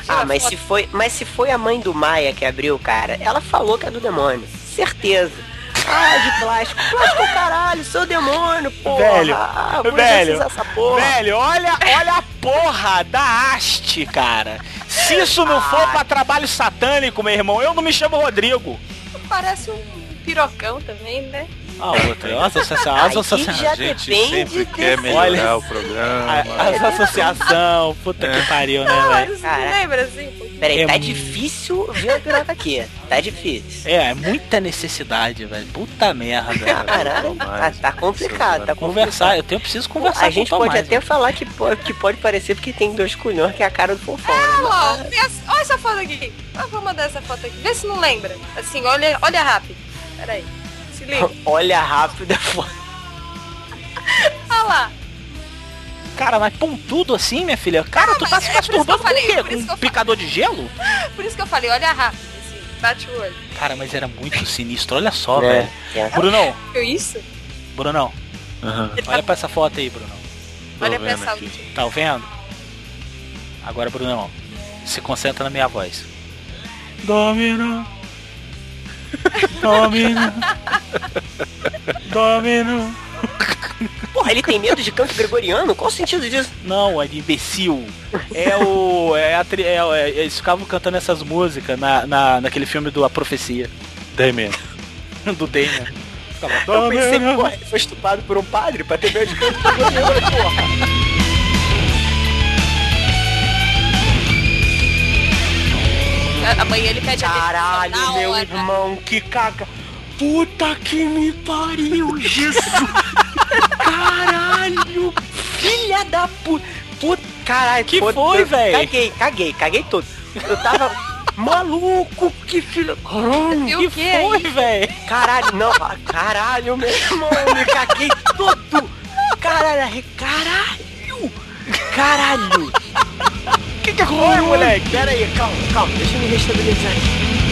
Ah, mas foto. se foi, mas se foi a mãe do Maia que abriu, cara, ela falou que é do demônio. Certeza. Ah, de plástico. Plástico, caralho, sou demônio, porra. Velho, ah, velho, porra. Velho, olha, olha a porra da haste, cara. Se isso não for pra trabalho satânico, meu irmão, eu não me chamo Rodrigo. Parece um pirocão também, né? Ah, outra. As Aí associações. já A gente depende sempre desse- quer melhorar Olha. o programa. As associação, puta que pariu, né, velho? Lembra assim? Peraí, É tá difícil ver a piroca aqui. Tá difícil. É, é muita necessidade, velho. Puta merda. Caralho, tá, tá complicado, tá Conversar, eu tenho preciso conversar A gente com o pode Tomás, até velho. falar que pode, que pode parecer porque tem dois culhões que é a cara do fofão. né? Olha lá, ó, essa- olha essa foto aqui. Ah, vou mandar essa foto aqui. Vê se não lembra. Assim, olha, olha rápido. Peraí. Liga. Olha rápido a foto. *laughs* Olha lá. Cara, mas pontudo assim, minha filha? Cara, tu tá mas se é masturbando com falei, o quê? Com um picador de gelo? *laughs* Por isso que eu falei, olha rápido. Assim, bate o olho. Cara, mas era muito sinistro. Olha só, É, velho. é. Brunão, Viu isso? Brunão, Aham. olha pra essa foto aí, Brunão. Tô olha pra vendo essa última. Tá vendo? Agora, Brunão, se concentra na minha voz. Domino. Domino. Domino. Porra, ele tem medo de canto gregoriano? Qual o sentido disso? Não, é de imbecil. É o. É a, tri- é, é- eles ficavam cantando essas músicas na, na, naquele filme do A Profecia. Damien. *laughs* do Damien. Eu pensei, porra, ele foi estupado por um padre pra ter medo de canto gregoriano, porra. Amanhã ele pede a Caralho, na meu hora. irmão, que caga. Puta que me pariu, Jesus. *laughs* Caralho, filha da puta. Puta, caralho. Que foi, véi? Caguei, caguei, caguei todo. Eu tava maluco, que filha... Caralho, Que que foi, velho? caralho, não, ah, caralho, meu irmão, me caguei todo. Caralho, caralho, caralho. Que que foi, moleque? Pera aí, calma, calma, deixa eu me restabelecer aqui.